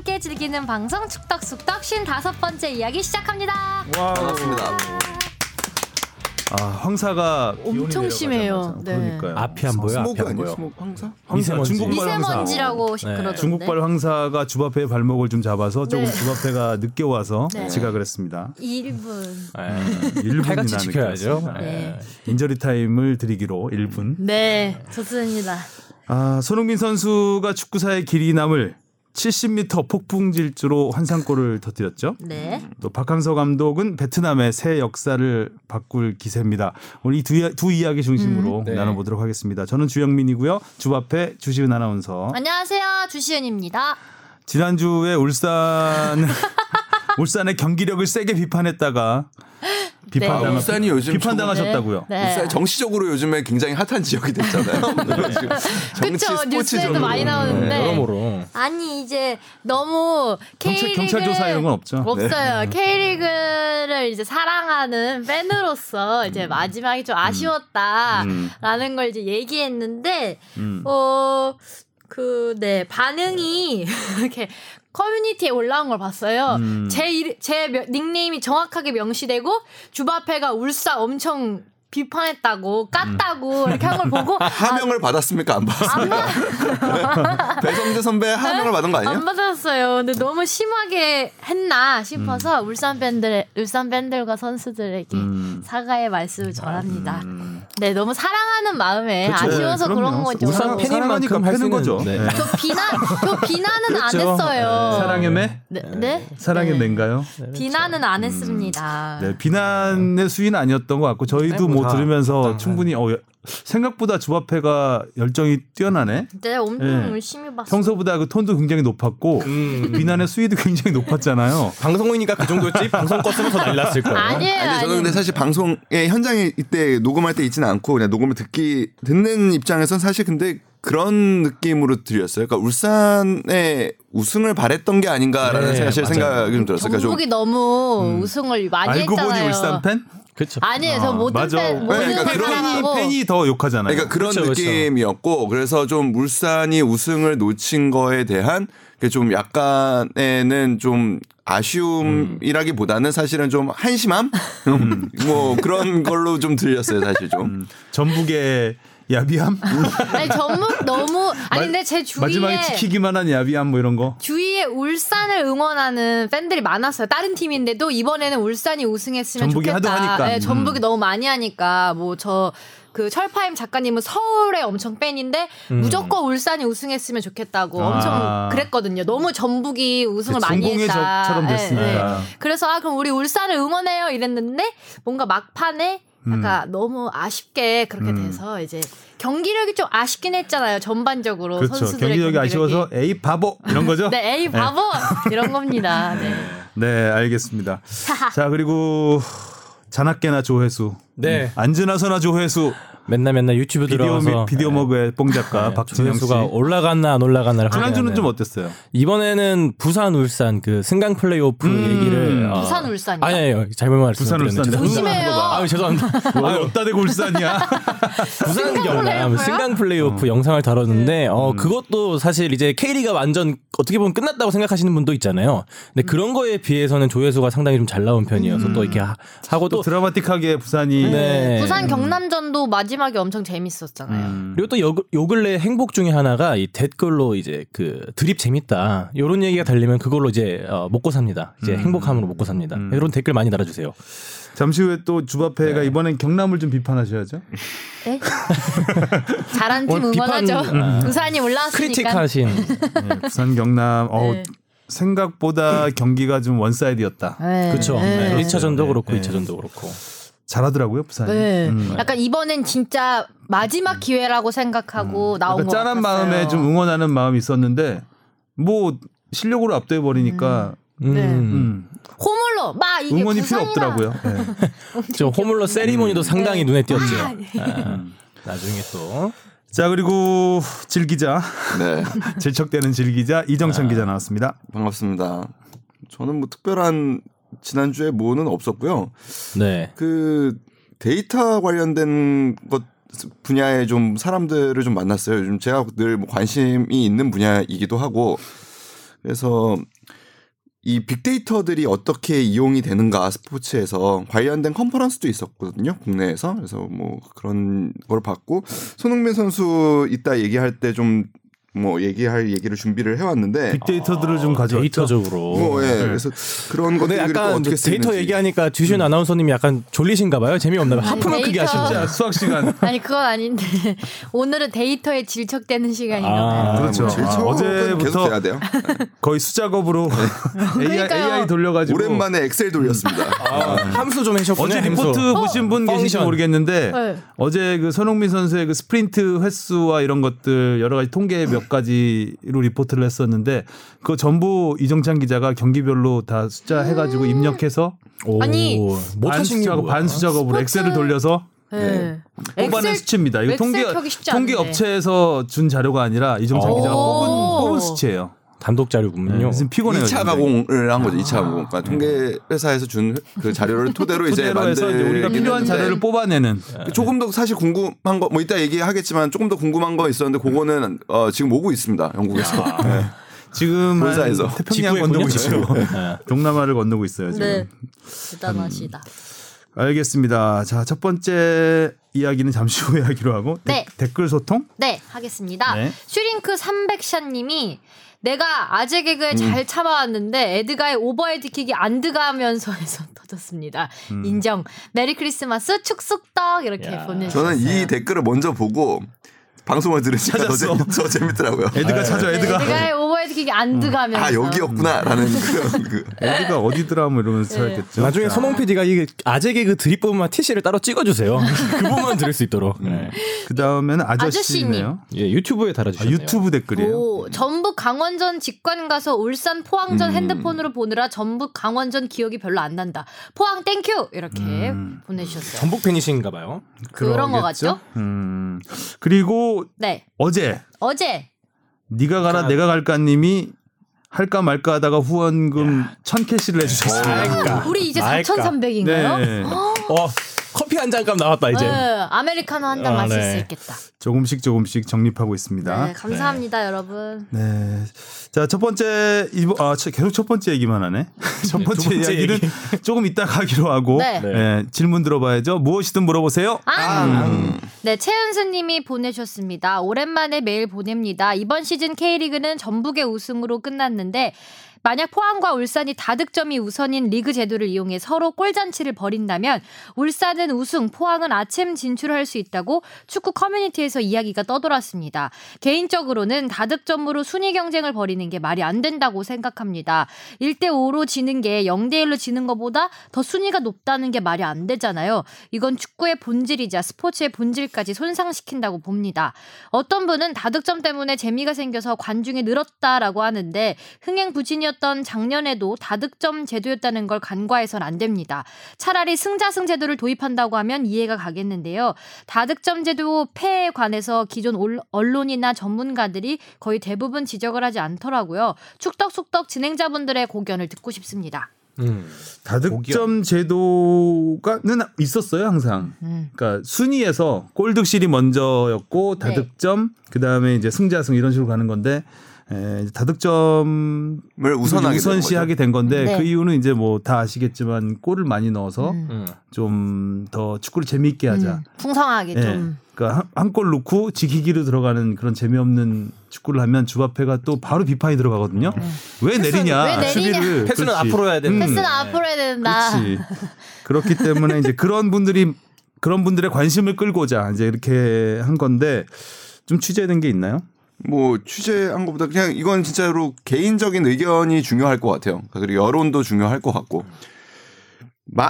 함께 즐기는 방송 축덕숙덕 55번째 이야기 시작합니다. 와, 반갑습니다. 아, 황사가 엄청 심해요. 네. 그러니까요. 앞이 안 보여. 앞이 스모그 안? 보여. 황사, 미세먼지. 중국발 황사. 미세먼지라고 네. 그러던데. 중국발 황사가 주바페의 발목을 좀 잡아서 조금 네. 주바페가 늦게 와서 네. 지각을 했습니다. 1분. 네. 1분이나 칼같이 지켜야죠. 네. 인저리 타임을 드리기로 1분. 네, 좋습니다. 아, 손흥민 선수가 축구사의 길이 남을 70m 폭풍 질주로 환상골을 터뜨렸죠. 네. 또 박항서 감독은 베트남의 새 역사를 바꿀 기세입니다. 오늘 이 두 두 이야기 중심으로 네. 나눠보도록 하겠습니다. 저는 주영민이고요. 주바페 주시은 아나운서. 안녕하세요. 주시은입니다. 지난주에 울산 울산의 경기력을 세게 비판했다가 비판당하, 아, 울산이 요즘 비판당하셨다고요. 네. 울산 정치적으로 요즘에 굉장히 핫한 지역이 됐잖아요. 지금 정치 그쵸, 뉴스에도 많이 나오는데. 네. 여러모로. 아니 이제 너무 경찰, K리그 경찰 조사 이런 건 없죠. 없어요. 네. K리그를 이제 사랑하는 팬으로서 이제 마지막이 좀 아쉬웠다라는 걸 이제 얘기했는데 음. 어 그 네 반응이 이렇게 커뮤니티에 올라온 걸 봤어요. 음. 제, 일, 제 명- 닉네임이 정확하게 명시되고 주바페가 울산 엄청 비판했다고 깠다고 이렇게 한 걸 보고 아, 하명을 받았습니까? 안 받았습니까? 배성재 선배 하명을 받은 거 아니에요? 안 받았어요. 근데 너무 심하게 했나 싶어서 울산 팬들 울산 팬들과 선수들에게 음. 사과의 말씀을 전합니다. 네, 너무 사랑하는 마음에 그쵸. 아쉬워서 네, 그런. 거죠. 울산 팬인 만큼 수는 거죠. 네. 네. 저 비난 저 비난은 안 그렇죠. 했어요. 사랑의 매? 네, 네? 사랑의 네. 매인가요? 비난은 안 했습니다. 네, 비난의 수위는 아니었던 것 같고 저희도 뭐 뭐다 들으면서 적당한. 충분히 어, 생각보다 주바페가 열정이 뛰어나네. 네, 엄청 네. 열심히 봤어요. 평소보다 그 톤도 굉장히 높았고 음. 비난의 수위도 굉장히 높았잖아요. 방송이니까 그 정도였지. 방송 껐으면 더 났을 거예요. 아니에요, 아니, 저는 아니에요. 근데 사실 방송에 현장에 이때 녹음할 때 있지는 않고 그냥 녹음을 듣기 듣는 입장에선 사실 근데 그런 느낌으로 들렸어요. 그러니까 울산에 우승을 바랬던 게 아닌가라는 네, 사실 맞아요. 생각이 좀 들었어요. 그러니까 좀 전북이 너무 우승을 많이 알고 했잖아요. 보니 울산 팬? 그렇죠. 아니에요, 저 어, 모든 맞아. 팬 모든 그러니까 팬 그런 팬이 더 욕하잖아요. 그러니까 그런 그쵸, 그쵸. 느낌이었고 그래서 좀 울산이 우승을 놓친 거에 대한 그좀 약간에는 좀 아쉬움이라기보다는 사실은 좀 한심함 뭐 그런 걸로 좀 들렸어요 사실 좀 음, 전북의 야비함? 아니 전북 너무 아니 근데 제 주위에 마지막에 지키기만 한 야비함 뭐 이런 거. 주위에 울산을 응원하는 팬들이 많았어요. 다른 팀인데도 이번에는 울산이 우승했으면 전북이 좋겠다. 하도 하니까. 네, 전북이 음. 너무 많이 하니까 뭐저 그 철파임 작가님은 서울의 엄청 팬인데 무조건 울산이 우승했으면 좋겠다고 음. 아. 엄청 그랬거든요. 너무 전북이 우승을 그 많이 했다. 적처럼 네, 됐으니까. 네. 그래서 아 그럼 우리 울산을 응원해요 이랬는데 뭔가 막판에 음. 약간 너무 아쉽게 그렇게 돼서 이제 경기력이 좀 아쉽긴 했잖아요. 전반적으로 그렇죠. 선수들의 경기력이 아쉬워서 에이 바보 이런 거죠? 네, 에이 바보 이런 겁니다. 네. 네, 알겠습니다. 자, 그리고 자나깨나 조회수. 네. 음, 안즈나서나 조회수. 맨날 맨날 유튜브 비디오 들어가서 비디오 머그의 뽕 작가 박진영 씨. 조회수가 올라갔나 안 올라갔나를 지난주는 확인하는. 좀 어땠어요? 이번에는 부산 울산 그 승강 플레이오프 음. 얘기를 어, 부산 울산이요? 아니 아니요 잘못 말씀드렸네요. 부산 울산. 조심해요. 아 죄송합니다. 아, 어따 대고 울산이야. 부산 경남? 승강 플레이오프 영상을 다뤘는데 음. 어 그것도 사실 이제 K리가 완전 어떻게 보면 끝났다고 생각하시는 분도 있잖아요. 근데 그런 거에 비해서는 조회수가 상당히 좀 잘 나온 편이어서 또 이렇게 하, 하고 또 또 드라마틱하게 부산이 네. 부산 경남전도 마지 막에 엄청 재밌었잖아요. 음. 그리고 또 요, 요 근래 행복 중에 하나가 이 댓글로 이제 그 드립 재밌다 요런 얘기가 달리면 그걸로 이제 어, 먹고 삽니다. 이제 행복함으로 먹고 삽니다. 이런 댓글 많이 달아주세요. 잠시 후에 또 네. 주바페가 이번엔 경남을 좀 비판하셔야죠. 네? 잘한 팀 오늘 비판, 응원하죠. 음. 부산이 올라왔으니까. 크리틱하신 네, 부산 경남 어우 네. 생각보다 경기가 좀 원사이드였다. 네. 그렇죠. 네. 네. 1차전도 그렇고 네. 2차전도 그렇고. 잘하더라고요 부산이. 네. 음. 약간 이번엔 진짜 마지막 기회라고 생각하고 나온 약간 것 짠한 같았어요. 마음에 좀 응원하는 마음이 있었는데 뭐 실력으로 압도해 버리니까 음. 네. 음, 호물로 막 이게 응원이 필요 없더라고요. 네. 저 호물로 세리머니도 상당히 눈에 띄었죠. 아, 예. 아, 나중에 또 자 그리고 질 기자 네 질척대는 질 기자 이정찬 기자 나왔습니다. 반갑습니다. 저는 뭐 특별한 지난주에 뭐는 없었고요. 네. 그 데이터 관련된 것 분야에 좀 사람들을 좀 만났어요. 요즘 제가 늘뭐 관심이 있는 분야이기도 하고 그래서 이 빅데이터들이 어떻게 이용이 되는가 스포츠에서 관련된 컨퍼런스도 있었거든요 국내에서 그래서 뭐 그런 걸 봤고 손흥민 선수 이따 얘기할 때 좀 뭐 얘기할 얘기를 준비를 해왔는데 빅데이터들을 좀 가져왔죠. 데이터적으로. 뭐 예, 그래서 그런 또 약간 어떻게 데이터 쓰이는지. 얘기하니까 주시은 아나운서님이 약간 졸리신가 봐요. 재미없나 봐요. 하품을 크게 하시는 자, 수학 시간. 아니 그건 아닌데 오늘은 데이터에 질척대는 시간인가 봐요. 아, 그렇죠. 뭐 질척은 아, 어제부터 계속 돼야 돼요. 거의 수작업으로 AI, 그러니까요. AI 돌려가지고 오랜만에 엑셀 돌렸습니다. 아, 함수 좀 해셨군요. 어제. 리포트 보신 분 계신지 펑션. 모르겠는데 네. 어제 그 손흥민 선수의 그 스프린트 횟수와 이런 것들 여러 가지 통계 몇 가지로 리포트를 했었는데 그거 전부 이정찬 기자가 경기별로 다 숫자 해가지고 입력해서 오, 아니, 못반 하신 게 수작업 뭐야? 반 수 작업으로 스포츠- 엑셀을 돌려서 네. 뽑아낸 엑셀- 수치입니다. 이거 통계 통계. 업체에서 준 자료가 아니라 이정찬 오. 기자가 뽑은 뽑은 수치예요. 단독 네, 자료군요. 지금 피곤해요. 2차 지금. 가공을 한 거죠. 2차 가공. 그러니까 통계 회사에서 준 그 자료를 토대로 이제 이제 우리가 필요한 했는데 자료를 뽑아내는 조금 더 사실 궁금한 거 뭐 이따 얘기하겠지만 조금 더 궁금한 거 있었는데 그거는 어, 지금 오고 있습니다. 영국에서. 네. 지금 한 본사에서. 태평양 건너고. 있어요. 네. 동남아를 건너고 있어요. 지금. 네. 대단하시다. 알겠습니다. 자, 첫 번째 이야기는 잠시 후에 하기로 하고 네. 데- 댓글 소통? 네, 하겠습니다. 네. 슈링크 300샷 님이 내가 아재 음. 개그에 잘 참아왔는데 에드가의 오버헤드킥이 안 들어가면서에서 터졌습니다. 음. 인정. Merry Christmas 축숙떡 이렇게 야. 보내주셨어요. 저는 이 댓글을 먼저 보고 방송을 들으니까 더. 재밌, 더 재밌더라고요. 에드가 찾아 네, 에드가. 에드가의 오버 헤드킥이 안 들어가면서 아 여기였구나라는 그런 그 에드가 어디더라 뭐 이러면서 네. 찾았겠죠. 나중에 자, 손홍 PD가 이 아재 개그 드립 부분만 TC를 따로 찍어주세요. 그 부분만 들을 수 있도록. 네. 그 다음에는 아저씨님. 아저씨네요. 예, 유튜브에 아, 달아주셨네요. 유튜브 댓글이에요. 오, 전북 강원전 직관 가서 울산 포항전 음. 핸드폰으로 보느라 전북 강원전 기억이 별로 안 난다. 포항 thank you 이렇게 음. 보내주셨어요. 전북 팬이신가 봐요. 그런 거 그러겠죠? 같죠? 음. 그리고 네, 어제 어제 네가 가라 내가 갈까님이 할까 말까 하다가 후원금 천 캐시를 해주셨어요. 말까. 우리 이제 말까. 4,300인가요? 네. 어, 커피 한 잔값 나왔다 이제. 네, 아메리카노 한잔 아, 마실 네. 수 있겠다. 조금씩 조금씩 정립하고 있습니다. 네, 감사합니다, 여러분. 네. 자, 첫 번째, 이번, 아, 저- 계속 첫 번째 얘기만 하네. 첫 번째, 두 번째 이야기는 조금 이따가 하기로 하고, 네. 예, 질문 들어봐야죠. 무엇이든 물어보세요. 아, 네, 최은수님이 보내셨습니다. 오랜만에 메일 보냅니다. 이번 시즌 K리그는 전북의 우승으로 끝났는데 만약 포항과 울산이 다득점이 우선인 리그 제도를 이용해 서로 골잔치를 벌인다면 울산은 우승, 포항은 아침 진출할 수 있다고 축구 커뮤니티에서 이야기가 떠돌았습니다. 개인적으로는 다득점으로 순위 경쟁을 벌이는 게 말이 안 된다고 생각합니다. 1대5로 지는 게 0대1로 지는 것보다 더 순위가 높다는 게 말이 안 되잖아요. 이건 축구의 본질이자 스포츠의 본질까지 손상시킨다고 봅니다. 어떤 분은 다득점 때문에 재미가 생겨서 관중이 늘었다라고 하는데 흥행 부진이 었던 작년에도 다득점 제도였다는 걸 간과해선 안 됩니다. 차라리 승자승 제도를 도입한다고 하면 이해가 가겠는데요. 다득점 제도 폐에 관해서 기존 올- 언론이나 전문가들이 거의 대부분 지적을 하지 않더라고요. 축덕숙덕 진행자분들의 고견을 듣고 싶습니다. 음. 다득점 제도가는 있었어요, 항상. 음. 그러니까 순위에서 골득실이 먼저였고, 네. 다득점, 그 다음에 이제 승자승 이런 식으로 가는 건데, 에, 다득점 을 우선하게 우선시하게 된 건데 네. 그 이유는 이제 뭐 다 아시겠지만 골을 많이 넣어서 음. 음. 좀더 축구를 재미있게 하자. 음, 풍성하게 예. 좀. 그러니까 한골 넣고 지키기로 들어가는 그런 재미없는 축구를 하면 주바페가 또 바로 비판이 들어가거든요. 왜 내리냐? 왜 내리냐? 수비를 패스는 그렇지. 앞으로 해야 되는. 음. 패스는 앞으로 해야 된다. 그렇지. 그렇기 때문에 이제 그런 분들이 그런 분들의 관심을 끌고자 이제 이렇게 한 건데 좀 취재된 게 있나요? 뭐 취재한 것보다 그냥 이건 진짜로 개인적인 의견이 중요할 것 같아요. 그리고 여론도 중요할 것 같고.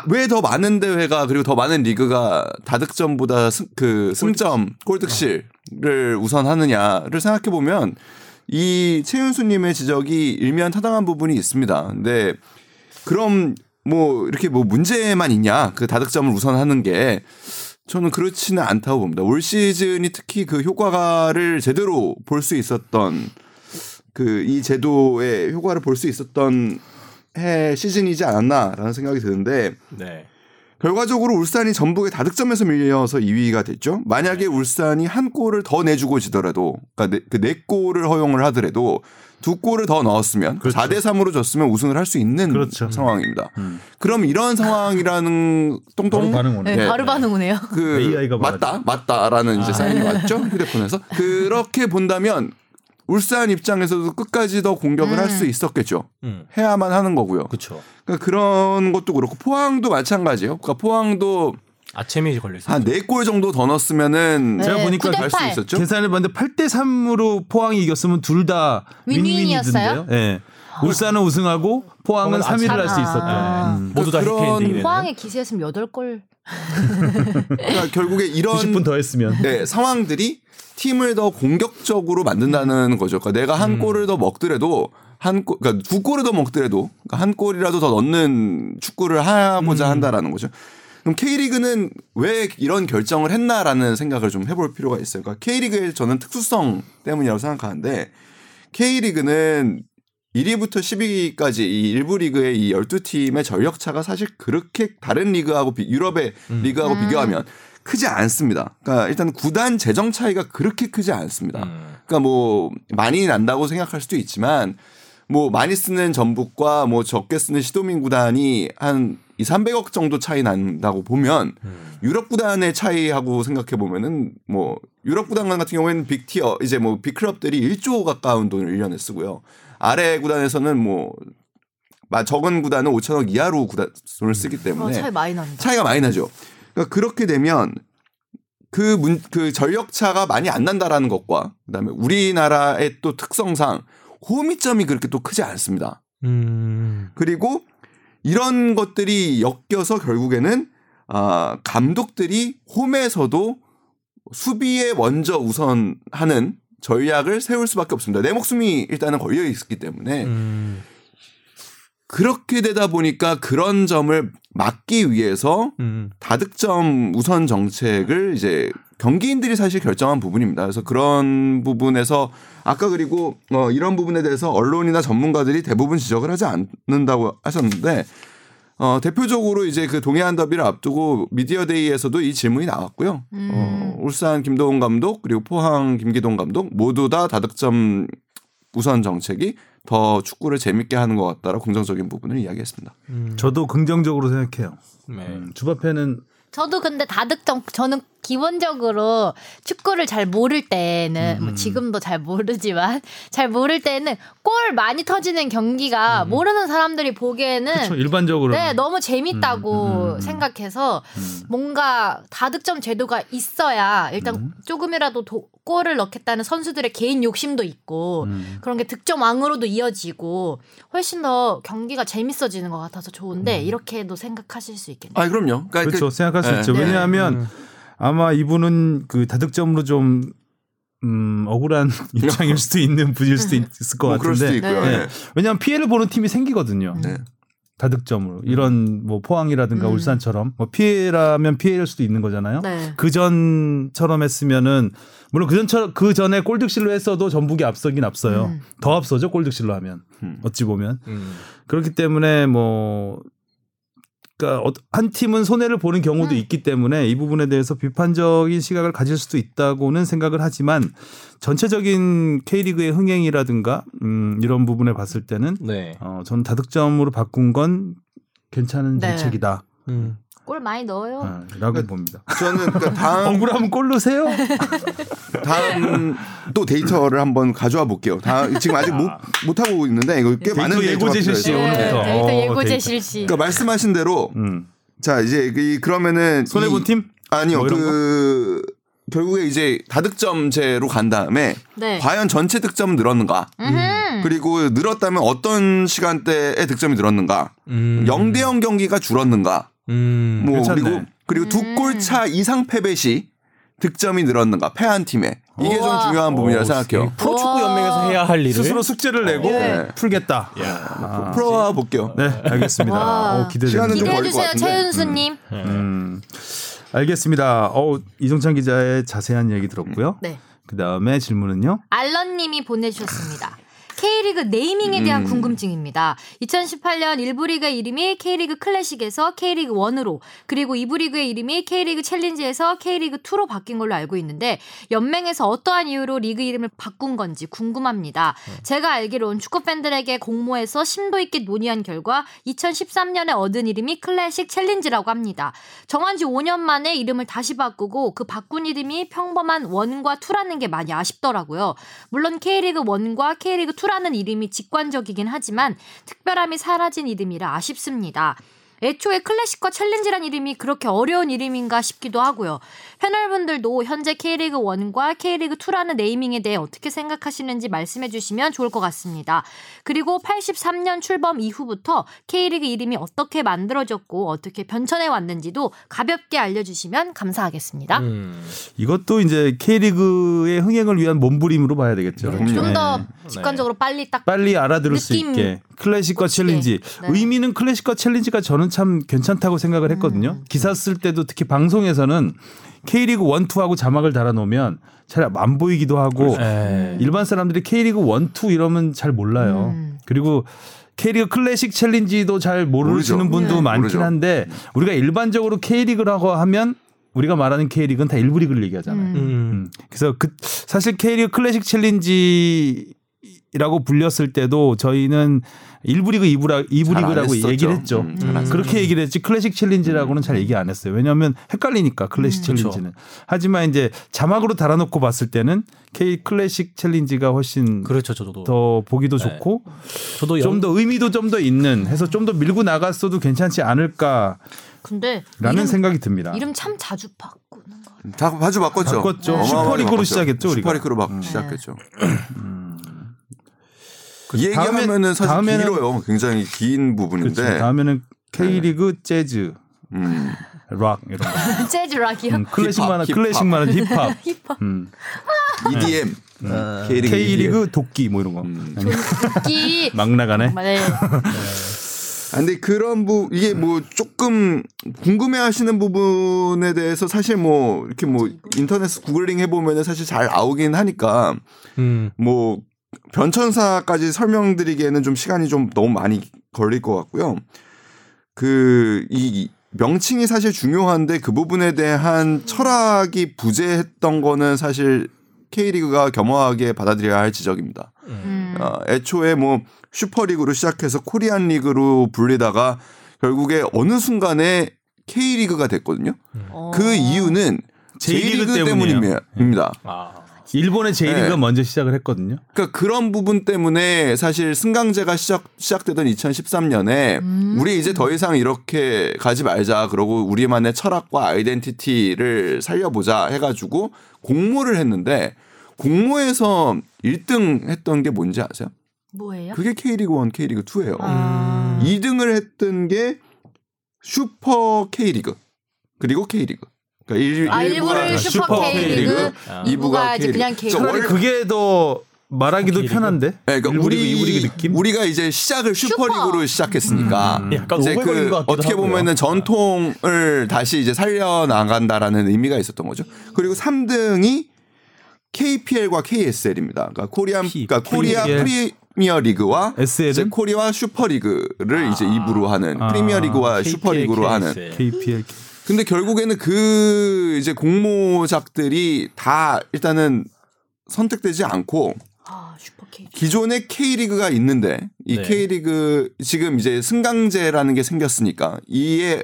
왜 더 많은 대회가 그리고 더 많은 리그가 다득점보다 승, 그 승점 골득실을 우선하느냐를 생각해 보면 이 최윤수님의 지적이 일면 타당한 부분이 있습니다. 근데 그럼 뭐 이렇게 뭐 문제만 있냐 그 다득점을 우선하는 게 저는 그렇지는 않다고 봅니다. 올 시즌이 특히 그 효과를 제대로 볼 수 있었던 그 이 제도의 효과를 볼 수 있었던 해 시즌이지 않았나라는 생각이 드는데 네. 결과적으로 울산이 전북의 다득점에서 밀려서 2위가 됐죠. 만약에 울산이 한 골을 더 내주고 지더라도 그러니까 네, 그네 골을 허용을 하더라도 두 골을 더 넣었으면 그렇죠. 4대 3으로 졌으면 우승을 할 수 있는 그렇죠. 상황입니다. 음. 그럼 이런 상황이라는 바로 똥똥 반응 오네. 네, 네. 바로 반응 오네요. 그 AI가 맞다 맞다라는 아. 이제 사인이 왔죠 휴대폰에서 그렇게 본다면 울산 입장에서도 끝까지 더 공격을 할수 있었겠죠 음. 해야만 하는 거고요 그렇죠. 그러니까 그런 것도 그렇고 포항도 마찬가지예요 그러니까 포항도 아침이 걸려 있어요. 한네 골 정도 더 넣었으면은 네, 제가 보니까 9대 갈수 8. 있었죠 계산을 봤는데 8대 3으로 포항이 이겼으면 둘 다 윈윈이었어요? 예. 울산은 우승하고 포항은 포항은 3위를 할수 아. 있었다. 아. 음. 모두 다 그런. 포항의 기세였으면 8골. 그러니까 결국에 이런 90분 더 했으면. 네, 상황들이 팀을 더 공격적으로 만든다는 거죠. 그러니까 내가 한 골을 더 먹더라도 한 골, 그러니까 두 골을 더 먹더라도 그러니까 한 골이라도 더 넣는 축구를 하고자 한다라는 거죠. 그럼 K리그는 왜 이런 결정을 했나라는 생각을 좀 해볼 필요가 있어요. 그러니까 K리그의 저는 특수성 때문이라고 생각하는데 K리그는 1위부터 10위까지 이 일부 리그의 이 12팀의 전력차가 사실 그렇게 다른 리그하고 비- 유럽의 리그하고 음. 비교하면 크지 않습니다. 그러니까 일단 구단 재정 차이가 그렇게 크지 않습니다. 음. 그러니까 뭐 많이 난다고 생각할 수도 있지만 뭐 많이 쓰는 전북과 뭐 적게 쓰는 시도민 구단이 한 2, 300억 정도 차이 난다고 보면 유럽 구단의 차이하고 생각해 보면은 뭐 유럽 구단 같은 경우에는 빅티어 이제 뭐 빅클럽들이 1조 가까운 돈을 1년에 쓰고요. 아래 구단에서는 뭐 마- 적은 구단은 5천억 이하로 구단 돈을 쓰기 어, 때문에 차이 많이 납니다. 차이가 많이 나죠. 그러니까 그렇게 되면 그 문, 그 전력 차가 많이 안 난다라는 것과 그다음에 우리나라의 또 특성상 호미점이 그렇게 또 크지 않습니다. 음. 그리고 이런 것들이 엮여서 결국에는 아, 감독들이 홈에서도 수비에 먼저 우선하는 전략을 세울 수밖에 없습니다. 내 목숨이 일단은 걸려 있기 때문에 음. 그렇게 되다 보니까 그런 점을 막기 위해서 음. 다득점 우선 정책을 이제 경기인들이 사실 결정한 부분입니다. 그래서 그런 부분에서 아까 그리고 어 이런 부분에 대해서 언론이나 전문가들이 대부분 지적을 하지 않는다고 하셨는데 어 대표적으로 이제 그 동해안 더비를 앞두고 미디어 데이에서도 이 질문이 나왔고요. 음. 어 울산 김도훈 감독 그리고 포항 김기동 감독 모두 다 다득점 우선 정책이 더 축구를 재밌게 하는 것 같다라고 긍정적인 부분을 이야기했습니다. 저도 긍정적으로 생각해요. 네. 음, 주바페는 저도 근데 다득점 저는 기본적으로 축구를 잘 모를 때는 음. 뭐 지금도 잘 모르지만 잘 모를 때는 골 많이 터지는 경기가 모르는 사람들이 보기에는 음. 그렇죠. 일반적으로 네 너무 재밌다고 음, 음, 음. 생각해서 음. 뭔가 다득점 제도가 있어야 일단 음. 조금이라도 도- 골을 넣겠다는 선수들의 개인 욕심도 있고 음. 그런 게 득점왕으로도 이어지고 훨씬 더 경기가 재밌어지는 것 같아서 좋은데 이렇게도 생각하실 수 있겠네요. 아 그럼요. 그러니까 그렇죠. 생각할 수 네. 있죠. 네. 왜냐하면 음. 아마 이분은 그 다득점으로 좀 음, 억울한 입장일 수도 있는 분일 수도 있을 것뭐 그럴 수도 같은데. 있고요. 네. 네. 왜냐하면 피해를 보는 팀이 생기거든요. 네. 다득점으로 이런 뭐 포항이라든가 음. 울산처럼 뭐 피해라면 피해일 수도 있는 거잖아요. 네. 그 전처럼 했으면은 물론 그 전처럼 그 전에 골득실로 했어도 전북이 앞서긴 앞서요. 음. 더 앞서죠 골득실로 하면 음. 어찌 보면 음. 그렇기 때문에 뭐 그러니까 어- 한 팀은 손해를 보는 경우도 음. 있기 때문에 이 부분에 대해서 비판적인 시각을 가질 수도 있다고는 생각을 하지만 전체적인 K리그의 흥행이라든가 음, 이런 부분에 봤을 때는 네. 어, 저는 다득점으로 바꾼 건 괜찮은 네. 정책이다. 음. 골 많이 넣어요. 어, 라고 봅니다. 저는 그러니까 다음 억울하면 골 넣으세요. 다음 또 데이터를 한번 가져와 볼게요. 다 지금 아직 못, 못 하고 있는데 이거 꽤 데이터 많은 예고 데이터가 제실 씨, 필요해요. 오늘부터. 데이터 어, 예고제. 실시. 그러니까 말씀하신 대로 음. 자 이제 이 그러면은 손해 본 이- 팀? 아니요 뭐 이런 그 결국에 이제 다득점제로 간 다음에 네. 과연 전체 득점은 늘었는가 음흠. 그리고 늘었다면 어떤 시간대에 득점이 늘었는가 음. 0대 0 경기가 줄었는가 음. 뭐 괜찮네. 그리고 그리고 두 음. 골차 이상 패배 시 득점이 늘었는가 패한 팀에 이게 좀 우와. 중요한 부분이라 어, 생각해요. 프로축구 연맹에서 해야 할 일을 스스로 숙제를 내고 네. 풀겠다. 아, 풀어와 볼게요. 네, 알겠습니다. 와. 어, 기대됩니다. 시간은 좀 기대해 걸릴 것 주세요, 같은데. 최윤수님. 음, 알겠습니다. 어, 이종찬 기자의 자세한 얘기 들었고요. 네. 그 다음에 질문은요. 알런님이 보내주셨습니다. K리그 네이밍에 대한 음. 궁금증입니다. 2018년 1부 리그 이름이 K리그 클래식에서 K리그 1으로 그리고 2부 리그의 이름이 K리그 챌린지에서 K리그 2로 바뀐 걸로 알고 있는데 연맹에서 어떠한 이유로 리그 이름을 바꾼 건지 궁금합니다. 제가 알기론 축구 팬들에게 공모해서 심도 있게 논의한 결과 2013년에 얻은 이름이 클래식 챌린지라고 합니다. 정한 지 5년 만에 이름을 다시 바꾸고 그 바꾼 이름이 평범한 1과 2라는 게 많이 아쉽더라고요. 물론 K리그 1과 K리그 2라는 이름이 직관적이긴 하지만 특별함이 사라진 이름이라 아쉽습니다. 애초에 클래식과 챌린지란 이름이 그렇게 어려운 이름인가 싶기도 하고요. 패널분들도 현재 K리그 1과 K리그 2라는 naming에 대해 어떻게 생각하시는지 말씀해 주시면 좋을 것 같습니다. 그리고 83년 출범 이후부터 K리그 이름이 어떻게 만들어졌고 어떻게 변천해 왔는지도 가볍게 알려주시면 감사하겠습니다. 음. 이것도 이제 K리그의 흥행을 위한 몸부림으로 봐야 되겠죠. 그럼요. 좀더 네. 직관적으로 빨리 딱 빨리 알아들을 수 있게 클래식과 꽂히게. 챌린지 네. 의미는 클래식과 챌린지가 저는 참 괜찮다고 생각을 했거든요. 음. 기사 쓸 때도 특히 방송에서는 K리그 1, 2하고 자막을 달아놓으면 잘 안 보이기도 하고 에. 일반 사람들이 K리그 1, 2 이러면 잘 몰라요. 음. 그리고 K리그 클래식 챌린지도 잘 모르시는 모르죠. 분도 네. 많긴 모르죠. 한데 우리가 일반적으로 K리그라고 하면 우리가 말하는 K리그는 다 1부 리그를 얘기하잖아요. 음. 음. 음. 그래서 그 사실 K리그 클래식 챌린지 라고 불렸을 때도 저희는 1부 리그, 2부, 2부 잘안 리그라고. 얘기를 했죠. 음, 했었죠. 그렇게 얘기를 했지 클래식 챌린지라고는 잘 얘기 안 했어요. 왜냐하면 헷갈리니까 클래식 음. 챌린지는. 하지만 이제 자막으로 달아놓고 봤을 때는 K 클래식 챌린지가 훨씬 그렇죠, 저도. 더 보기도 네. 좋고 저도 좀 영- 더 의미도 좀 더 있는 해서 좀 더 밀고 나갔어도 괜찮지 않을까라는 근데 이름, 생각이 듭니다. 이름 참 자주 바꾸는 거 같아요. 다 자주 바꿨죠. 바꿨죠. 어마어마하게 슈퍼리그로 바꿨죠. 시작했죠. 슈퍼리그로 막 네. 시작했죠. 그이 얘기하면은 사실 다음에는- 길어요. 굉장히 긴 부분인데. 그렇죠. 다음에는 K리그 재즈, 음. 락 이런 거. 재즈 락이요? 음, 클래식만 힙합, 클래식만 힙합. 힙합. 음. EDM. K리그. EDM. K리그 도끼 뭐 이런 거. 음. 기막 나가네. 네. 아, 근데 그런 부 이게 뭐 조금 궁금해하시는 부분에 대해서 사실 뭐 이렇게 뭐 인터넷 구글링 해보면은 사실 잘 나오긴 하니까 음. 뭐 변천사까지 설명드리기에는 좀 시간이 좀 너무 많이 걸릴 것 같고요. 그 이 명칭이 사실 중요한데 그 부분에 대한 철학이 부재했던 거는 사실 K리그가 겸허하게 받아들여야 할 지적입니다. 음. 어, 애초에 뭐 슈퍼리그로 시작해서 코리안 리그로 불리다가 결국에 어느 순간에 K리그가 됐거든요. 어. 그 이유는 J리그 J리그. 때문입니다. 아. 일본의 J리그가 네. 먼저 시작을 했거든요. 그러니까 그런 부분 때문에 사실 승강제가 시작 시작되던 2013년에 음. 우리 이제 더 이상 이렇게 가지 말자 그러고 우리만의 철학과 identity를 살려보자 해가지고 공모를 했는데 공모에서 1등 했던 게 뭔지 아세요? 뭐예요? 그게 K리그 1, K리그 2예요. 아. 2등을 했던 게 슈퍼 K리그 그리고 K리그. 그러니까 일, 아, 일부가 일부를 슈퍼 슈퍼 K리그, K리그, 아. 이부가 이제 K리그. 그냥 K. 그러니까 차라리 원래 그게 더 말하기도 K리그? 편한데. 네, 그러니까 우리 리그 느낌. 우리가 이제 시작을 슈퍼리그로 슈퍼. 시작했으니까 음. 약간 이제 그 어떻게. 보면은 전통을 다시 이제 살려 나간다라는 의미가 있었던 거죠. 그리고 3등이 KPL과 KSL입니다. 그러니까 코리안 P, 그러니까 코리아 PL. 프리미어 리그와 코리아 슈퍼리그를 이제 입으로 하는 아. 프리미어 리그와 KPL, 슈퍼리그로 하는 KSL. KPL. 근데 결국에는 그 이제 공모작들이 다 일단은 선택되지 않고 아. 기존에 K리그가 있는데 이 네. K리그 지금 이제 승강제라는 게 생겼으니까 이에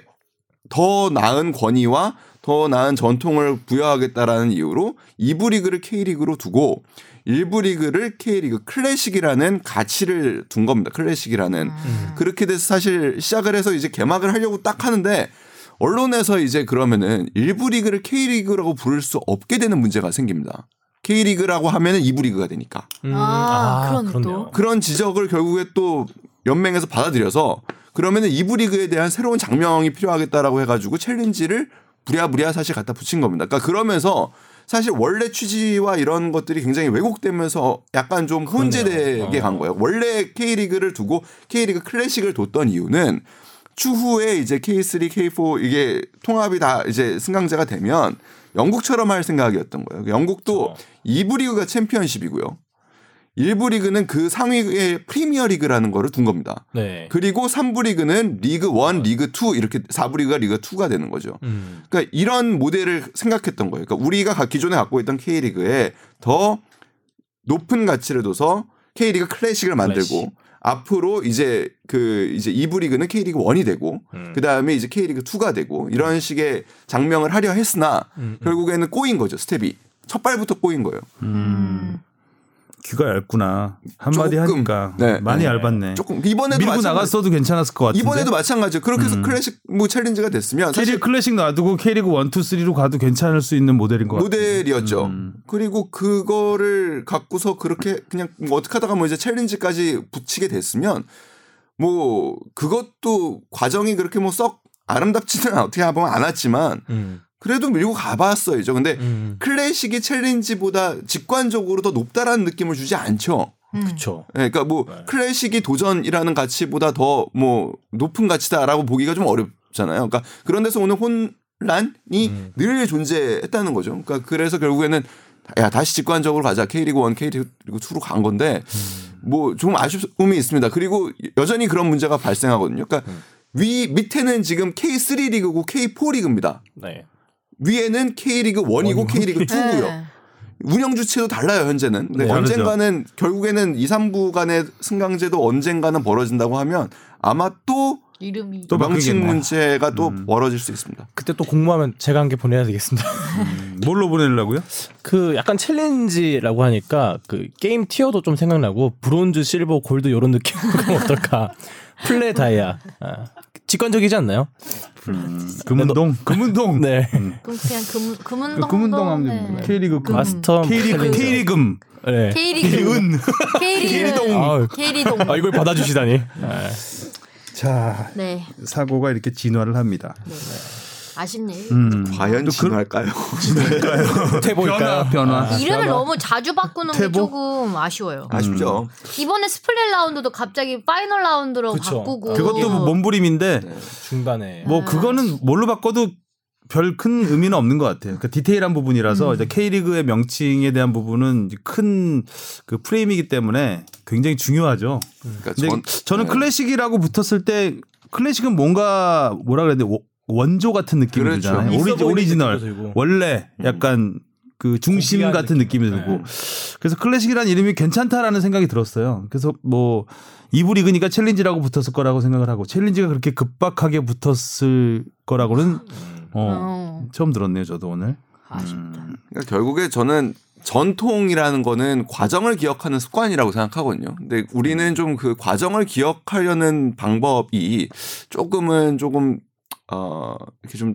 더 나은 권위와 더 나은 전통을 부여하겠다라는 이유로 2부 리그를 K리그로 두고 1부 리그를 K리그 클래식이라는 가치를 둔 겁니다. 클래식이라는. 그렇게 돼서 사실 시작을 해서 이제 개막을 하려고 딱 하는데 언론에서 이제 그러면은 1부 리그를 K리그라고 부를 수 없게 되는 문제가 생깁니다. K리그라고 하면은 2부 리그가 되니까. 음, 아, 그런 그렇네요. 또. 그런 지적을 결국에 또 연맹에서 받아들여서 그러면은 2부 리그에 대한 새로운 장명이 필요하겠다라고 해가지고 챌린지를 부랴부랴 사실 갖다 붙인 겁니다. 그러니까 그러면서 사실 원래 취지와 이런 것들이 굉장히 왜곡되면서 약간 좀 혼재되게 그러네요. 간 거예요. 원래 K리그를 두고 K리그 클래식을 뒀던 이유는 추후에 이제 K3, K4 이게 통합이 다 이제 승강제가 되면 영국처럼 할 생각이었던 거예요. 영국도 그렇죠. 2부 리그가 챔피언십이고요. 1부 리그는 그 상위의 프리미어 리그라는 거를 둔 겁니다. 네. 그리고 3부 리그는 리그 1, 리그 2 이렇게 4부 리그가 리그 2가 되는 거죠. 음. 그러니까 이런 모델을 생각했던 거예요. 그러니까 우리가 각 기존에 갖고 있던 K리그에 더 높은 가치를 둬서 K리그 클래식을 만들고 클래식. 앞으로 이제 그 이제 2부 리그는 K리그 1이 되고 음. 그다음에 이제 K리그 2가 되고 이런 식의 작명을 하려 했으나 음, 음. 결국에는 꼬인 거죠. 스텝이. 첫 발부터 꼬인 거예요. 음. 귀가 얇구나. 한마디 조금. 하니까 네. 많이 네. 얇았네. 조금 이번에도 밀고 마찬가지- 나갔어도 괜찮았을 것 같은데. 이번에도 마찬가지예요. 그렇게 해서 음. 클래식 뭐 챌린지가 됐으면 K리그 클래식 놔두고 1, 2, 3로 가도 괜찮을 수 있는 모델인 것 같아요. 모델이었죠. 음. 그리고 그거를 갖고서 그렇게 그냥 뭐 어떻게 하다가 뭐 이제 챌린지까지 붙이게 됐으면 뭐 그것도 과정이 그렇게 뭐 썩 아름답지는 어떻게 보면 않았지만 음. 그래도 밀고 가봤어야죠. 근데 음. 클래식이 챌린지보다 직관적으로 더 높다라는 느낌을 주지 않죠. 음. 그렇죠. 예, 그러니까 뭐 네. 클래식이 도전이라는 가치보다 더 뭐 높은 가치다라고 보기가 좀 어렵잖아요. 그러니까 그런 데서 오는 혼란이 음. 늘 존재했다는 거죠. 그러니까 그래서 결국에는 야 다시 직관적으로 가자 K리그 1, K리그 2로 간 건데 뭐 좀 아쉬움이 있습니다. 그리고 여전히 그런 문제가 발생하거든요. 그러니까 위 밑에는 지금 K3 리그고 K4 리그입니다. 네. 위에는 K리그 1이고 원이고. K리그 2고요. 네. 운영 주체도 달라요 현재는. 근데 네. 언젠가는 결국에는 2, 3부 간의 승강제도 언젠가는 벌어진다고 하면 아마 또, 이름이 또 명칭 바뀌겠네. 문제가 또 음. 벌어질 수 있습니다. 그때 또 공모하면 제가 한 개 보내야 되겠습니다. 뭘로 보내려고요? 그 약간 챌린지라고 하니까 그 게임 티어도 좀 생각나고 브론즈, 실버, 골드 이런 느낌으로 어떨까? 플레 다이아. 아, 직관적이지 않나요? 금운동, 금운동. 네. 그럼 그냥 금 금운동 그 금운동 하면 네. K리그 금. 마스터 K리그. K리금. 네. K리그 은. K리그 아유. K리동 아 이걸 받아주시다니. 자 네. 사고가 이렇게 진화를 합니다. 아쉽네요. 음. 과연 또 그- 진화일까요? 해볼까요? 변화, 변화. 아, 이름을 변화. 너무 자주 바꾸는 게 퇴보? 조금 아쉬워요. 아쉽죠. 이번에 스플릿 라운드도 갑자기 파이널 라운드로 그쵸. 바꾸고 그것도 뭐 몸부림인데 중반에. 뭐 아. 그거는 뭘로 바꿔도 별 큰 의미는 없는 것 같아요. 그러니까 디테일한 부분이라서 이제 K리그의 명칭에 대한 부분은 큰 그 프레임이기 때문에 굉장히 중요하죠. 그러니까 근데 전, 저는 네. 클래식이라고 붙었을 때 클래식은 뭔가 뭐라 그래야 돼 워- 원조 같은 느낌이 그렇죠. 들잖아요. 오리지, 오리지널. 원래 약간 그 중심 같은 느낌. 느낌이 들고 네. 그래서 클래식이라는 이름이 괜찮다라는 생각이 들었어요. 그래서 뭐 이부 리그니까 챌린지라고 붙었을 거라고 생각을 하고 챌린지가 그렇게 급박하게 붙었을 거라고는 어, 어, 처음 들었네요. 저도 오늘. 아쉽다. 그러니까 결국에 저는 전통이라는 거는 과정을 기억하는 습관이라고 생각하거든요. 근데 우리는 좀 그 과정을 기억하려는 방법이 조금은 조금 어 이렇게 좀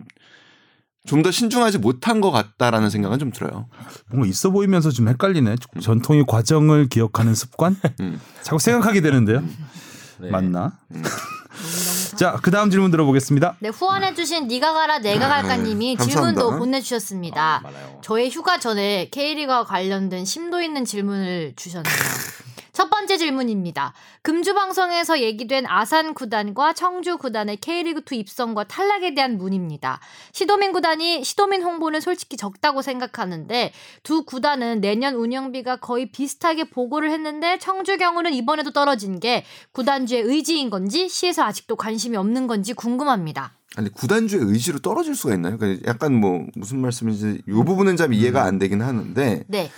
좀 더 신중하지 못한 것 같다라는 생각은 좀 들어요. 뭔가 있어 보이면서 좀 헷갈리네. 전통의 과정을 기억하는 습관? 음. 자꾸 생각하게 되는데요. 네. 맞나? 음. 자, 그 다음 질문 들어보겠습니다. 네 후원해주신 니가 가라 내가 갈까님이 아, 감사합니다. 질문도 보내주셨습니다. 많아요. 저의 휴가 전에 K리그와 관련된 심도 있는 질문을 주셨네요. 첫 번째 질문입니다. 금주 방송에서 얘기된 아산 구단과 청주 구단의 K리그2 입성과 탈락에 대한 문입니다. 시도민 구단이 시도민 홍보는 솔직히 적다고 생각하는데 두 구단은 내년 운영비가 거의 비슷하게 보고를 했는데 청주 경우는 이번에도 떨어진 게 구단주의 의지인 건지 시에서 아직도 관심이 없는 건지 궁금합니다. 아니 구단주의 의지로 떨어질 수가 있나요? 그러니까 약간 뭐 무슨 말씀인지 이 부분은 참 이해가 안 되긴 하는데 네.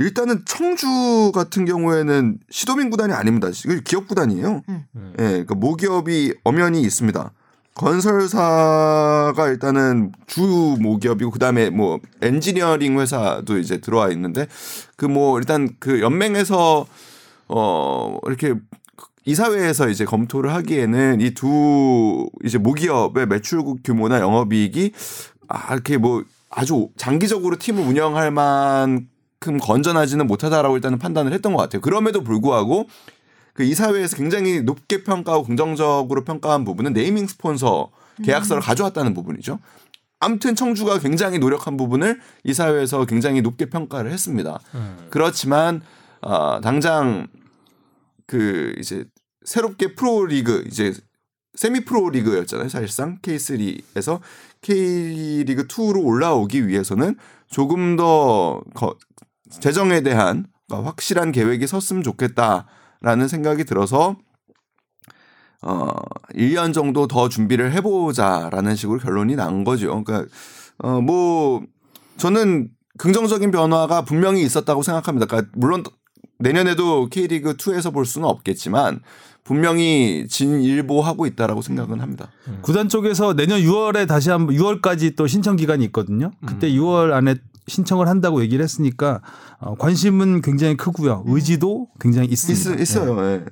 일단은 청주 같은 경우에는 시도민 구단이 아닙니다. 기업 구단이에요. 음. 예, 그러니까 모기업이 엄연히 있습니다. 건설사가 일단은 주 모기업이고 그다음에 뭐 엔지니어링 회사도 이제 들어와 있는데 그 뭐 일단 그 연맹에서 어 이렇게 이사회에서 이제 검토를 하기에는 이 두 이제 모기업의 매출 규모나 영업이익이 아 이렇게 뭐 아주 장기적으로 팀을 운영할 만 큼 건전하지는 못하다라고 일단은 판단을 했던 것 같아요. 그럼에도 불구하고 그 이사회에서 굉장히 높게 평가하고 긍정적으로 평가한 부분은 네이밍 스폰서 계약서를 가져왔다는 부분이죠. 아무튼 청주가 굉장히 노력한 부분을 이사회에서 굉장히 높게 평가를 했습니다. 그렇지만 어, 당장 그 이제 새롭게 프로 리그 이제 세미 프로 리그였잖아요. 사실상 K3에서 K리그 2로 올라오기 위해서는 조금 더 거, 재정에 대한 확실한 계획이 섰으면 좋겠다라는 생각이 들어서 어 1년 정도 더 준비를 해보자라는 식으로 결론이 난 거죠. 그러니까 어뭐 저는 긍정적인 변화가 분명히 있었다고 생각합니다. 그러니까 물론 내년에도 K리그 2에서 볼 수는 없겠지만 분명히 진일보하고 있다라고 생각은 합니다. 구단 쪽에서 내년 6월에 다시 한번 6월까지 또 신청 기간이 있거든요. 그때 음. 6월 안에 신청을 한다고 얘기를 했으니까 어, 관심은 굉장히 크고요. 의지도 굉장히 있습니다. 있, 있어요. 예.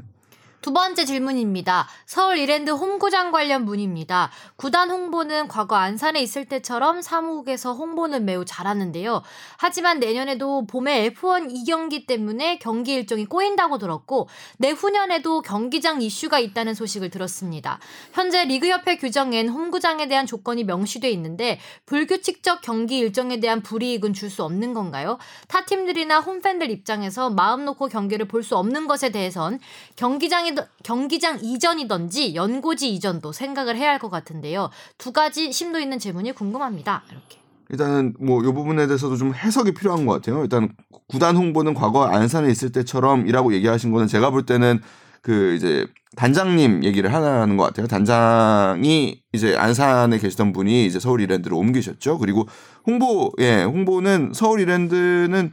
두 번째 질문입니다. 서울 이랜드 홈구장 관련 문입니다. 구단 홍보는 과거 안산에 있을 때처럼 사무국에서 홍보는 매우 잘하는데요. 하지만 내년에도 봄에 F1 2경기 때문에 경기 일정이 꼬인다고 들었고 내후년에도 경기장 이슈가 있다는 소식을 들었습니다. 현재 리그협회 규정엔 홈구장에 대한 조건이 명시돼 있는데 불규칙적 경기 일정에 대한 불이익은 줄 수 없는 건가요? 타 팀들이나 홈팬들 입장에서 마음 놓고 경기를 볼 수 없는 것에 대해선 경기장이 경기장 이전이던지 연고지 이전도 생각을 해야 할 것 같은데요. 두 가지 심도 있는 질문이 궁금합니다. 이렇게. 일단은 뭐 이 부분에 대해서도 좀 해석이 필요한 것 같아요. 일단 구단 홍보는 과거 안산에 있을 때처럼이라고 얘기하신 거는 제가 볼 때는 그 이제 단장님 얘기를 하는 것 같아요. 단장이 이제 안산에 계시던 분이 이제 서울 이랜드로 옮기셨죠. 그리고 홍보 예 홍보는 서울 이랜드는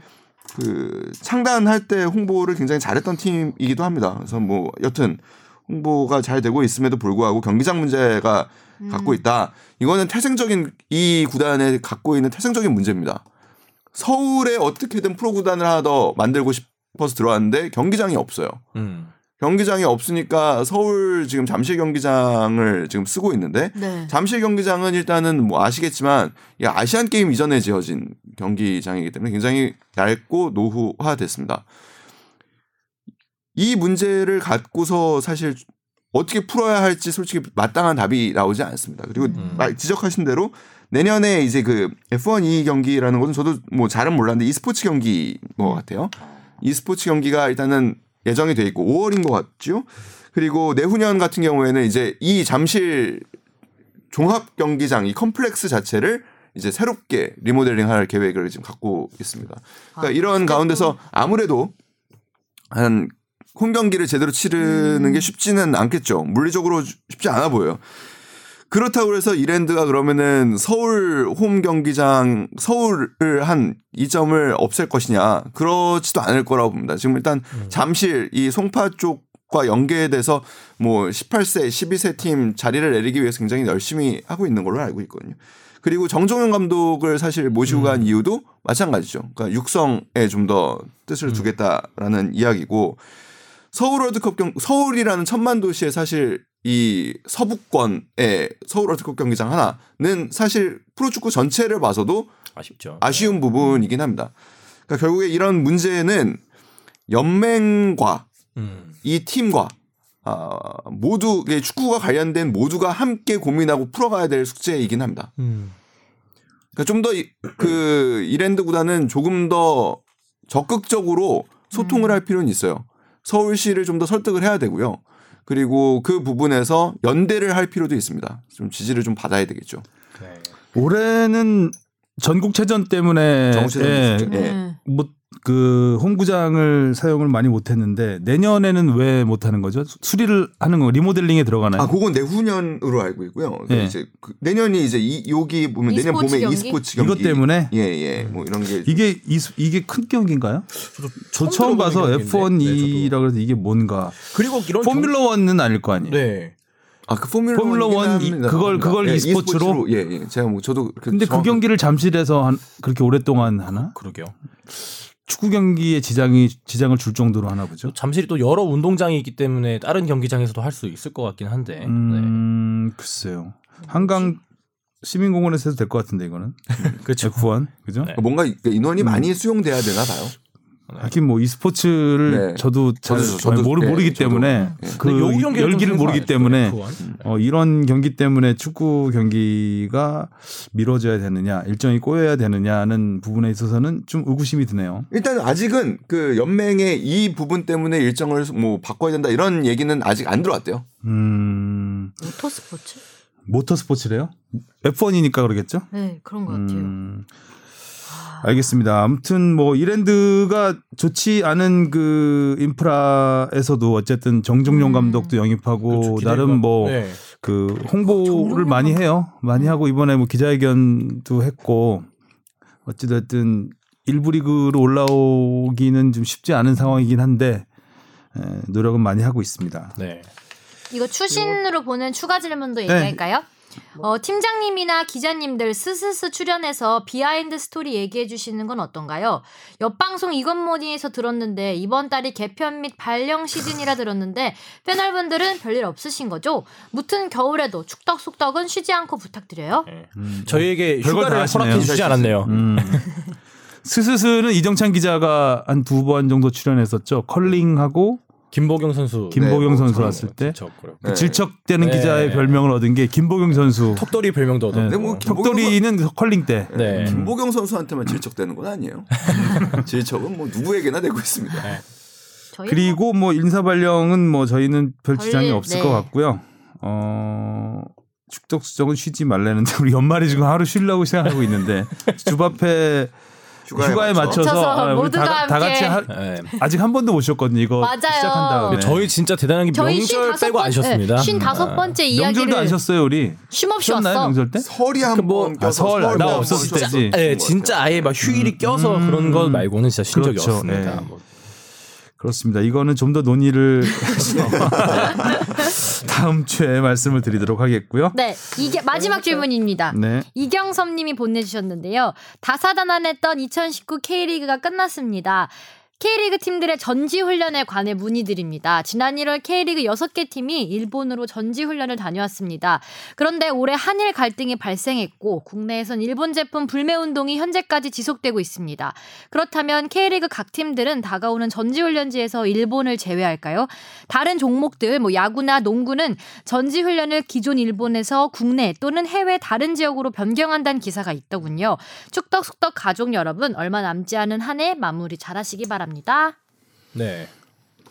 그 창단할 때 홍보를 굉장히 잘했던 팀이기도 합니다. 그래서 뭐 여튼 홍보가 잘 되고 있음에도 불구하고 경기장 문제가 갖고 있다. 이거는 태생적인 이 구단에 갖고 있는 태생적인 문제입니다. 서울에 어떻게든 프로 구단을 하나 더 만들고 싶어서 들어왔는데 경기장이 없어요. 음. 경기장이 없으니까 서울 지금 잠실 경기장을 지금 쓰고 있는데 네. 잠실 경기장은 일단은 뭐 아시겠지만 이 아시안 게임 이전에 지어진 경기장이기 때문에 굉장히 얇고 노후화됐습니다. 이 문제를 갖고서 사실 어떻게 풀어야 할지 솔직히 마땅한 답이 나오지 않습니다. 그리고 말- 지적하신 대로 내년에 이제 그 F1 2 경기라는 것은 저도 뭐 잘은 몰랐는데 e스포츠 경기인 것 같아요. e스포츠 경기가 일단은 예정이 돼 있고 5월인 것 같죠. 그리고 내후년 같은 경우에는 이제 이 잠실 종합 경기장 이 컴플렉스 자체를 이제 새롭게 리모델링할 계획을 지금 갖고 있습니다. 그러니까 아, 이런 가운데서 아무래도 한 홈 경기를 제대로 치르는 음. 게 쉽지는 않겠죠. 물리적으로 쉽지 않아 보여요. 그렇다고 해서 이랜드가 그러면은 서울 홈 경기장 서울을 한 이점을 없앨 것이냐 그렇지도 않을 거라고 봅니다. 지금 일단 잠실 이 송파 쪽과 연계돼서 뭐 18세, 12세 팀 자리를 내리기 위해서 굉장히 열심히 하고 있는 걸로 알고 있거든요. 그리고 정종현 감독을 사실 모시고 간 이유도 마찬가지죠. 그러니까 육성에 좀 더 뜻을 두겠다라는 이야기고 서울 월드컵 경 서울이라는 천만 도시에 사실 이 서부권의 서울 월드컵 경기장 하나는 사실 프로축구 전체를 봐서도 아쉽죠. 아쉬운 부분이긴 합니다. 그러니까 결국에 이런 문제는 연맹과 음. 이 팀과 아, 모두 축구가 관련된 모두가 함께 고민하고 풀어가야 될 숙제이긴 합니다. 음. 그러니까 좀 더 그 이랜드 구단은 조금 더 적극적으로 소통을 할 필요는 있어요. 서울시를 좀 더 설득을 해야 되고요. 그리고 그 부분에서 연대를 할 필요도 있습니다. 좀 지지를 좀 받아야 되겠죠. 네. 올해는 전국체전 때문에 전국체전 예, 있었죠. 예. 네. 뭐 그 홈구장을 사용을 많이 못했는데 내년에는 왜 못하는 거죠? 수리를 하는 거 리모델링에 들어가나요? 아, 그건 내후년으로 알고 있고요. 예. 이제 그 내년이 이제 이 여기 보면 내년 봄에 경기? e스포츠 경기 이것 때문에 예, 예. 뭐 이런 게 이게 이, 이게 큰 경기인가요? 저 처음 봐서 들어보는 경기인데. 네, F1이라 그래서 이게 뭔가 그리고 이런 포뮬러 1은 아닐 거 아니에요. 네. 아, 그 포뮬러 포뮬러 원 이-. 그걸- 그걸 예, e스포츠로? 예, 예. 제가 뭐 저도 그 근데 그 경기를 잠실에서 한 그렇게 오랫동안 하나? 그러게요. 축구 경기에 지장이 지장을 줄 정도로 하나 보죠. 잠실이 또 여러 운동장이 있기 때문에 다른 경기장에서도 할 수 있을 것 같긴 한데. 네. 음, 글쎄요. 한강 시민공원에서 해도 될 것 같은데 이거는. 그렇죠. F1 그죠? 네. 뭔가 인원이 음. 많이 수용돼야 되나 봐요. 하긴 뭐 e스포츠를 네. 저도 잘 저도- 저도- 모르, 네, 모르기 저도- 때문에 네. 그 열기를 좀 모르기 때문에 아니죠, F1? 어, 이런 경기 때문에 축구 경기가 미뤄져야 되느냐 일정이 꼬여야 되느냐는 부분에 있어서는 좀 의구심이 드네요. 일단 아직은 그 연맹의 이 부분 때문에 일정을 뭐 바꿔야 된다 이런 얘기는 아직 안 들어왔대요. 음, 모터스포츠? 모터스포츠래요? F1이니까 그러겠죠? 네, 그런 것 같아요. 음, 알겠습니다. 아무튼 뭐 이랜드가 좋지 않은 그 인프라에서도 어쨌든 정종용 음. 감독도 영입하고 그렇죠. 나름 뭐 네. 그 홍보를 정정용 많이 해요. 많이 하고 이번에 뭐 기자회견도 했고 어찌됐든 일부 리그로 올라오기는 좀 쉽지 않은 상황이긴 한데 에, 노력은 많이 하고 있습니다. 네. 이거 추신으로 보는 추가 질문도 네. 얘기할까요? 어, 팀장님이나 기자님들 스스스 출연해서 비하인드 스토리 얘기해 주시는 건 어떤가요? 옆방송 이건모니에서 들었는데 이번 달이 개편 및 발령 시즌이라 들었는데 패널분들은 별일 없으신 거죠? 무튼 겨울에도 축덕 속덕은 쉬지 않고 부탁드려요. 저희에게 별걸 다 휴가를 하시네요. 허락해 주지 않았네요. 음. 스스스는 이정찬 기자가 한 두 번 정도 출연했었죠. 컬링하고 김보경 선수 김보경 네, 선수 뭐 왔을 때저 그래요. 그 질척대는 네. 기자의 별명을 얻은 게 김보경 선수. 턱돌이 별명도 네. 얻었고. 뭐 김보경 턱돌이는 컬링 때. 네. 김보경 선수한테만 질척되는 건 아니에요. 질척은 뭐 누구에게나 되고 있습니다. 그리고 뭐 인사 발령은 뭐 저희는 별별 지장이 일, 없을 네. 것 같고요. 어 축덕 수정은 쉬지 말라는데 우리 연말에 지금 하루 쉬려고 생각하고 있는데 주바페 휴가에, 맞춰서, 맞춰서 아, 우리 모두가 다, 다 같이. 하- 네. 아직 한 번도 못 쉬었거든요. 이거 맞아요. 시작한 다음에. 저희 진짜 대단한 게 저희 명절 빼고 안 쉬었습니다. 쉰 다섯 번째 명절도 이야기를 안 쉬었어요 우리. 쉼 없이 쉬었나요 왔어. 명절 때? 설이 그 뭐- 한번 아, 설, 나 한번 없었을 때지. 것 네. 진짜 아예 막 휴일이 껴서 음. 그런 것 말고는 진짜 쉰 적이 그렇죠. 없습니다. 그렇습니다. 이거는 좀 더 논의를 해서 다음 주에 말씀을 드리도록 하겠고요. 네, 이게 마지막 질문입니다. 네. 이경섭님이 보내주셨는데요. 다사다난했던 2019 K리그가 끝났습니다. K리그 팀들의 전지훈련에 관해 문의드립니다. 지난 1월 K리그 6개 팀이 일본으로 전지훈련을 다녀왔습니다. 그런데 올해 한일 갈등이 발생했고 국내에선 일본 제품 불매 운동이 현재까지 지속되고 있습니다. 그렇다면 K리그 각 팀들은 다가오는 전지훈련지에서 일본을 제외할까요? 다른 종목들 뭐 야구나 농구는 전지훈련을 기존 일본에서 국내 또는 해외 다른 지역으로 변경한다는 기사가 있더군요. 축덕숙덕 가족 여러분 얼마 남지 않은 한 해 마무리 잘하시기 바랍니다. 네.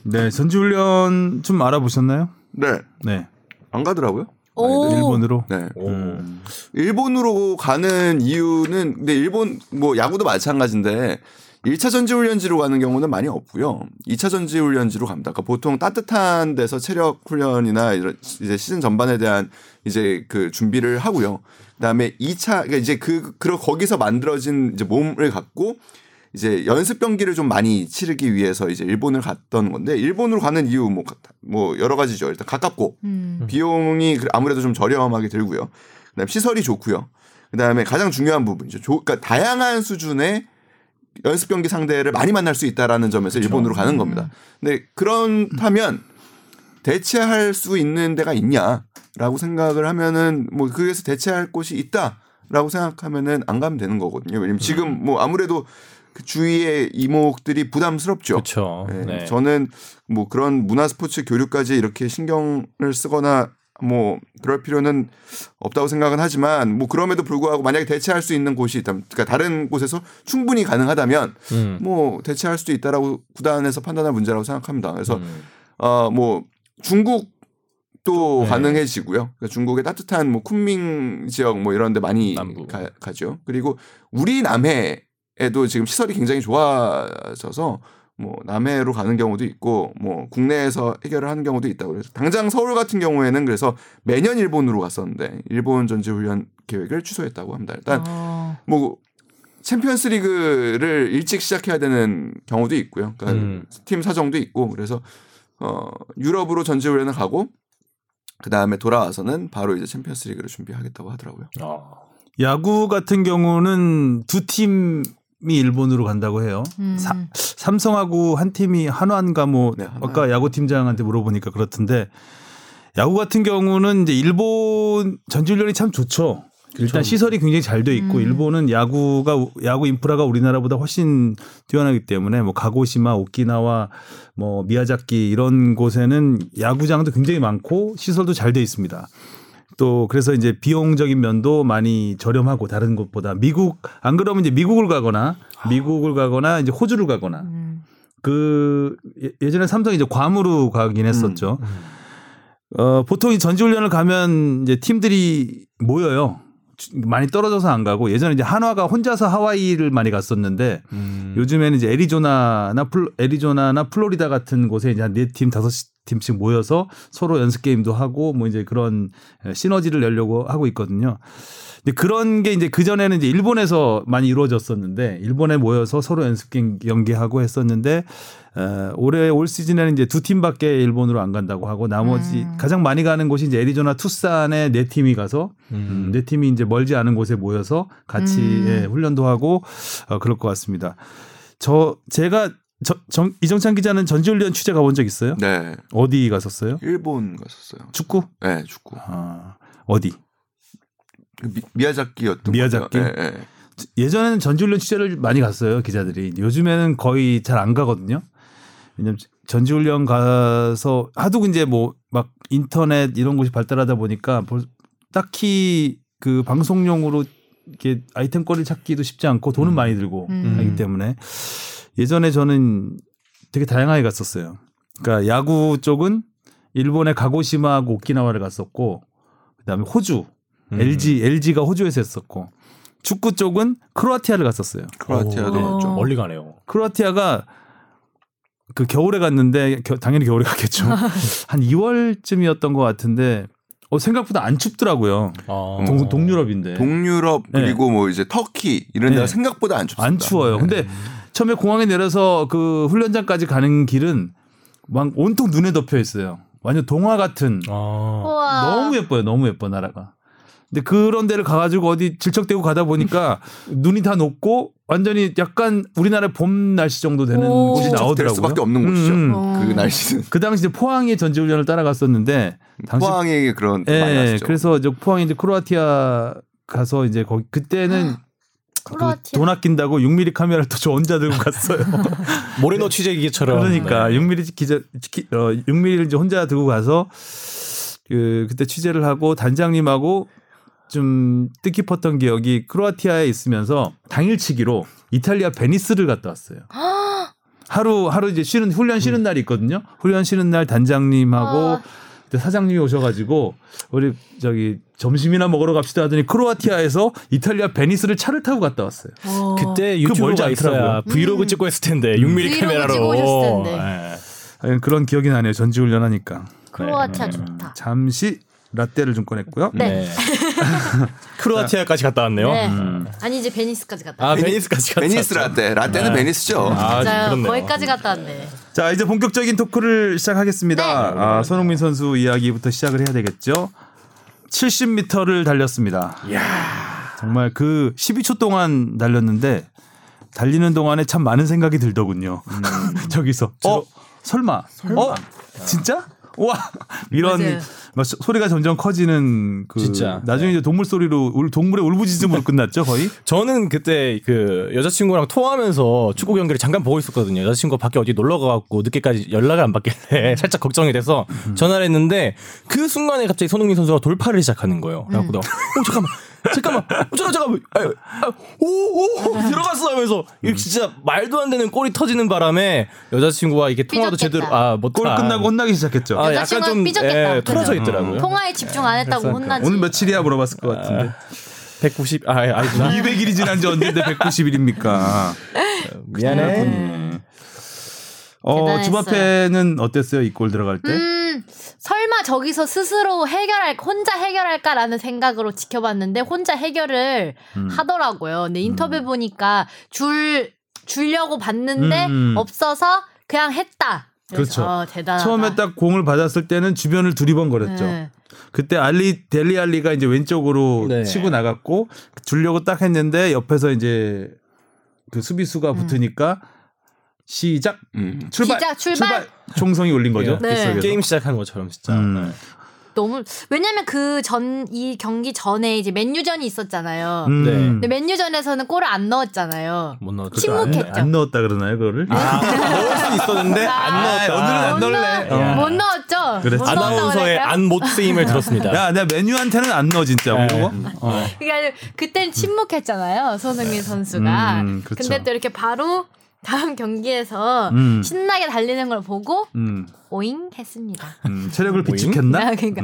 네, 전지훈련 좀 알아보셨나요? 네. 네. 안 가더라고요. 오. 일본으로. 네. 오. 음. 일본으로 가는 이유는 근데 일본 뭐 야구도 마찬가지인데 1차 전지훈련지로 가는 경우는 많이 없고요. 2차 전지훈련지로 갑니다. 그러니까 보통 따뜻한 데서 체력 훈련이나 이런 이제 시즌 전반에 대한 이제 그 준비를 하고요. 그다음에 2차 그러니까 이제 그 그러 거기서 만들어진 이제 몸을 갖고 이제 연습 경기를 좀 많이 치르기 위해서 이제 일본을 갔던 건데 일본으로 가는 이유 뭐, 뭐 여러 가지죠. 일단 가깝고 음. 비용이 그- 아무래도 좀 저렴하게 들고요. 그다음 에 시설이 좋고요. 그다음에 가장 중요한 부분이죠. 조, 그러니까 다양한 수준의 연습 경기 상대를 많이 만날 수 있다라는 점에서 일본으로 가는 겁니다. 근데 그렇다면 대체할 수 있는 데가 있냐라고 생각을 하면은 뭐 그에서 대체할 곳이 있다라고 생각하면은 안 가면 되는 거거든요. 왜냐면 지금 뭐 아무래도 그 주위의 이목들이 부담스럽죠. 그렇죠. 네. 네. 저는 뭐 그런 문화 스포츠 교류까지 이렇게 신경을 쓰거나 뭐 그럴 필요는 없다고 생각은 하지만 뭐 그럼에도 불구하고 만약에 대체할 수 있는 곳이 있다면 그러니까 다른 곳에서 충분히 가능하다면 음. 뭐 대체할 수도 있다라고 구단에서 판단할 문제라고 생각합니다. 그래서 음. 어뭐 중국도 네. 가능해지고요. 그러니까 중국의 따뜻한 뭐 쿤밍 지역 뭐 이런 데 많이 남부. 가, 가죠. 그리고 우리 남해 에도 지금 시설이 굉장히 좋아져서 뭐 남해로 가는 경우도 있고 뭐 국내에서 해결을 하는 경우도 있다고 그래서 당장 서울 같은 경우에는 그래서 매년 일본으로 갔었는데 일본 전지 훈련 계획을 취소했다고 합니다. 일단 어. 뭐 챔피언스 리그를 일찍 시작해야 되는 경우도 있고요. 그러니까 음. 팀 사정도 있고 그래서 어 유럽으로 전지 훈련을 가고 그 다음에 돌아와서는 바로 이제 챔피언스 리그를 준비하겠다고 하더라고요. 어. 야구 같은 경우는 두 팀이 일본으로 간다고 해요. 음. 사- 삼성하고 한 팀이 한화인가 뭐 네. 아까 야구 팀장한테 물어보니까 그렇던데 야구 같은 경우는 이제 일본 전지훈련이 참 좋죠. 일단 시설이 굉장히 잘 돼 있고 음. 일본은 야구가 야구 인프라가 우리나라보다 훨씬 뛰어나기 때문에 뭐 가고시마, 오키나와 뭐 미야자키 이런 곳에는 야구장도 굉장히 많고 시설도 잘 돼 있습니다. 또 그래서 이제 비용적인 면도 많이 저렴하고 다른 곳보다 미국 안 그러면 이제 미국을 가거나 미국을 가거나 이제 호주를 가거나 음. 그 예- 예전에 삼성이 이제 괌으로 가긴 했었죠. 어 보통 이 전지훈련을 가면 이제 팀들이 모여요. 주- 많이 떨어져서 안 가고 예전에 이제 한화가 혼자서 하와이를 많이 갔었는데 음. 요즘에는 이제 애리조나나 플 애리조나나 플로리다 같은 곳에 이제 한네팀 다섯 팀씩 모여서 서로 연습 게임도 하고 뭐 이제 그런 시너지를 내려고 하고 있거든요. 근데 그런 게 이제 그 전에는 이제 일본에서 많이 이루어졌었는데 일본에 모여서 서로 연습 게임 경기하고 했었는데 어, 올해 올 시즌에는 이제 두 팀밖에 일본으로 안 간다고 하고 나머지 음. 가장 많이 가는 곳이 이제 애리조나 투싼에 네 팀이 가서 음, 네 팀이 이제 멀지 않은 곳에 모여서 같이 음. 예, 훈련도 하고 어, 그럴 것 같습니다. 저 제가 저, 정, 이정찬 기자는 전지훈련 취재 가본 적 있어요? 네. 어디 갔었어요? 일본 갔었어요. 축구? 네, 축구. 아, 어디? 그 미, 미야자키였던 미야자키? 거죠. 네, 네. 예전에는 전지훈련 취재를 많이 갔어요 기자들이. 요즘에는 거의 잘 안 가거든요. 왜냐면 전지훈련 가서 하도 이제 뭐 막 인터넷 이런 곳이 발달하다 보니까 벌- 딱히 그 방송용으로 이렇게 아이템거리 찾기도 쉽지 않고 돈은 음. 많이 들고 음. 하기 때문에 예전에 저는 되게 다양하게 갔었어요. 그러니까 야구 쪽은 일본의 가고시마하고 오키나와를 갔었고 그다음에 호주 음. LG LG가 호주에서 했었고 축구 쪽은 크로아티아를 갔었어요. 크로아티아도 오. 좀 멀리 가네요. 크로아티아가 그 겨울에 갔는데 겨- 당연히 겨울에 갔겠죠. 한 2월쯤이었던 것 같은데 어, 생각보다 안 춥더라고요. 아. 동, 동유럽인데 동유럽 그리고 뭐 이제 터키 이런 데가 네. 생각보다 안 춥습니다. 안 추워요. 근데 처음에 공항에 내려서 그 훈련장까지 가는 길은 막 온통 눈에 덮여 있어요. 완전 동화 같은 아. 너무 예뻐요. 너무 예뻐 나라가. 근데 그런 데를 가가지고 어디 질척대고 가다 보니까 눈이 다 녹고 완전히 약간 우리나라 봄 날씨 정도 되는 오. 곳이 될 나오더라고요. 수밖에 없는 곳이죠. 음, 음. 어. 그 날씨는 그 당시 이제 포항에 전지훈련을 따라갔었는데 당시 포항에 그런 많이 예. 그래서 저 포항에 이제 크로아티아 가서 이제 거기 그때는 그 크로아티아. 돈 아낀다고 6mm 카메라를 또 저 혼자 들고 갔어요. 모레노 취재기처럼. 그러니까 네. 6mm 기자 기- 어 6mm를 이제 혼자 들고 가서 그 그때 취재를 하고 단장님하고 좀 뜻깊었던 기억이 크로아티아에 있으면서 당일치기로 이탈리아 베니스를 갔다 왔어요. 하루 하루 이제 쉬는 훈련 쉬는 날이 있거든요. 훈련 쉬는 날 단장님하고 아. 그때 사장님이 오셔가지고 우리 저기 점심이나 먹으러 갑시다 하더니 크로아티아에서 이탈리아 베니스를 차를 타고 갔다 왔어요. 어. 그때 유튜브가 있어야 않더라고요. 브이로그 음. 찍고 했을 텐데 6mm 브이로그 카메라로. 예. 하여간 그런 기억이 나네요. 전지훈련 하니까. 크로아티아 좋다. 잠시 라떼를 좀 꺼냈고요. 네. 크로아티아까지 갔다 왔네요. 네. 음. 아니 이제 베니스까지 갔다. 아 베니스까지 갔다 베니스. 라떼 라떼는 네. 베니스죠. 아, 맞아요. 그렇네요. 거기까지 갔다 왔네. 자 이제 본격적인 토크를 시작하겠습니다. 네. 아, 손흥민 선수 이야기부터 시작을 해야 되겠죠. 70m를 달렸습니다. 정말 그 12초 동안 달렸는데 달리는 동안에 참 많은 생각이 들더군요. 저기서 어 설마 어 진짜 와 이런 맞아요. 막 소- 소리가 점점 커지는 그 진짜. 나중에 이제 동물 소리로 울- 동물의 울부짖음으로 끝났죠 거의. 저는 그때 그 여자친구랑 통화하면서 축구 경기를 잠깐 보고 있었거든요. 여자친구가 밖에 어디 놀러 가갖고 늦게까지 연락을 안 받길래 살짝 걱정이 돼서 전화를 했는데 그 순간에 갑자기 손흥민 선수가 돌파를 시작하는 거예요. 그래갖고 내가 어 잠깐만 잠깐만 어, 잠깐 잠깐만 오오 들어갔어 하면서 이거 진짜 말도 안 되는 골이 터지는 바람에 여자친구와 이게 통화도 삐졌겠다. 제대로 아못 골 끝나고 혼나기 시작했죠. 아, 약간 좀 삐졌겠다. 예, 그죠? 있더라고요. 통화에 집중 안 했다고 혼나지. 오늘 며칠이야 물어봤을 것 같은데. 190 아, 아니구나. 200일이 지난 지 언제인데 190일입니까? 미안해. 어, 대단했어요. 주바페는 어땠어요? 이 골 들어갈 때? 음, 설마 저기서 스스로 해결할 혼자 해결할까라는 생각으로 지켜봤는데 혼자 해결을 음. 하더라고요. 근데 인터뷰 보니까 줄 주려고 봤는데 음. 없어서 그냥 했다. 그래서 그렇죠. 어. 처음에 딱 공을 받았을 때는 주변을 두리번거렸죠. 네. 그때 알리 델리 알리가 이제 왼쪽으로 네. 치고 나갔고 주려고 딱 했는데 옆에서 이제 그 수비수가 붙으니까 시작 음. 출발 시작, 출발! 총성이 울린 거죠. 네. 빗속에서. 게임 시작하는 것처럼 진짜. 음. 네. 너무 왜냐면 그 전 이 경기 전에 이제 맨유전이 있었잖아요. 음. 네. 근데 맨유전에서는 골을 안 넣었잖아요. 못 넣었죠. 침묵했죠. 안, 안 넣었다 그러나요, 그거를? 아, 넣을 수 있었는데 안 넣었다. 오늘은 안못 넣을래. 넣- 어. 못 넣었죠. 못 넣었다고 아나운서의 그럴까요? 안못 쓰임을 들었습니다. 야, 내가 메뉴한테는 안 넣어 진짜. 네. 그거? 어. 그러니까 그때는 침묵했잖아요 손흥민 선수가. 음, 그쵸. 근데 또 이렇게 바로 다음 경기에서 음. 신나게 달리는 걸 보고 음, 오잉 했습니다. 음, 체력을 비축했나? 그러니까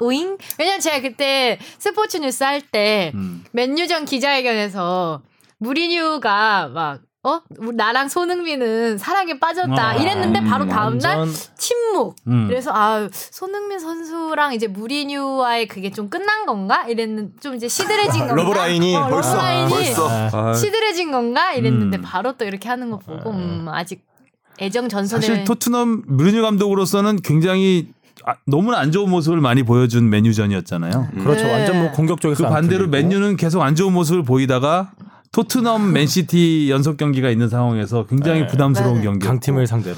오잉? 왜냐면 제가 그때 스포츠 뉴스 할때 음. 맨유전 기자회견에서 무리뉴가 막 어? 나랑 손흥민은 사랑에 빠졌다 아, 이랬는데 바로 음, 다음날 완전 침묵. 음. 그래서 아 손흥민 선수랑 이제 무리뉴와의 그게 좀 끝난 건가? 이랬는 좀 이제 시들해진 건가? 러브라인이 어, 벌써 러브라인이 벌써 아, 시들해진 건가? 이랬는데 음. 바로 또 이렇게 하는 거 보고 음, 아직 애정 전선에 사실 토트넘 무리뉴 감독으로서는 굉장히 아, 너무나 안 좋은 모습을 많이 보여준 메뉴전이었잖아요. 그렇죠. 네. 완전 뭐 공격적에서 그안 반대로. 맨유는 계속 안 좋은 모습을 보이다가 토트넘 맨시티 연속 경기가 있는 상황에서 굉장히 네. 부담스러운 네. 경기. 강팀을 상대로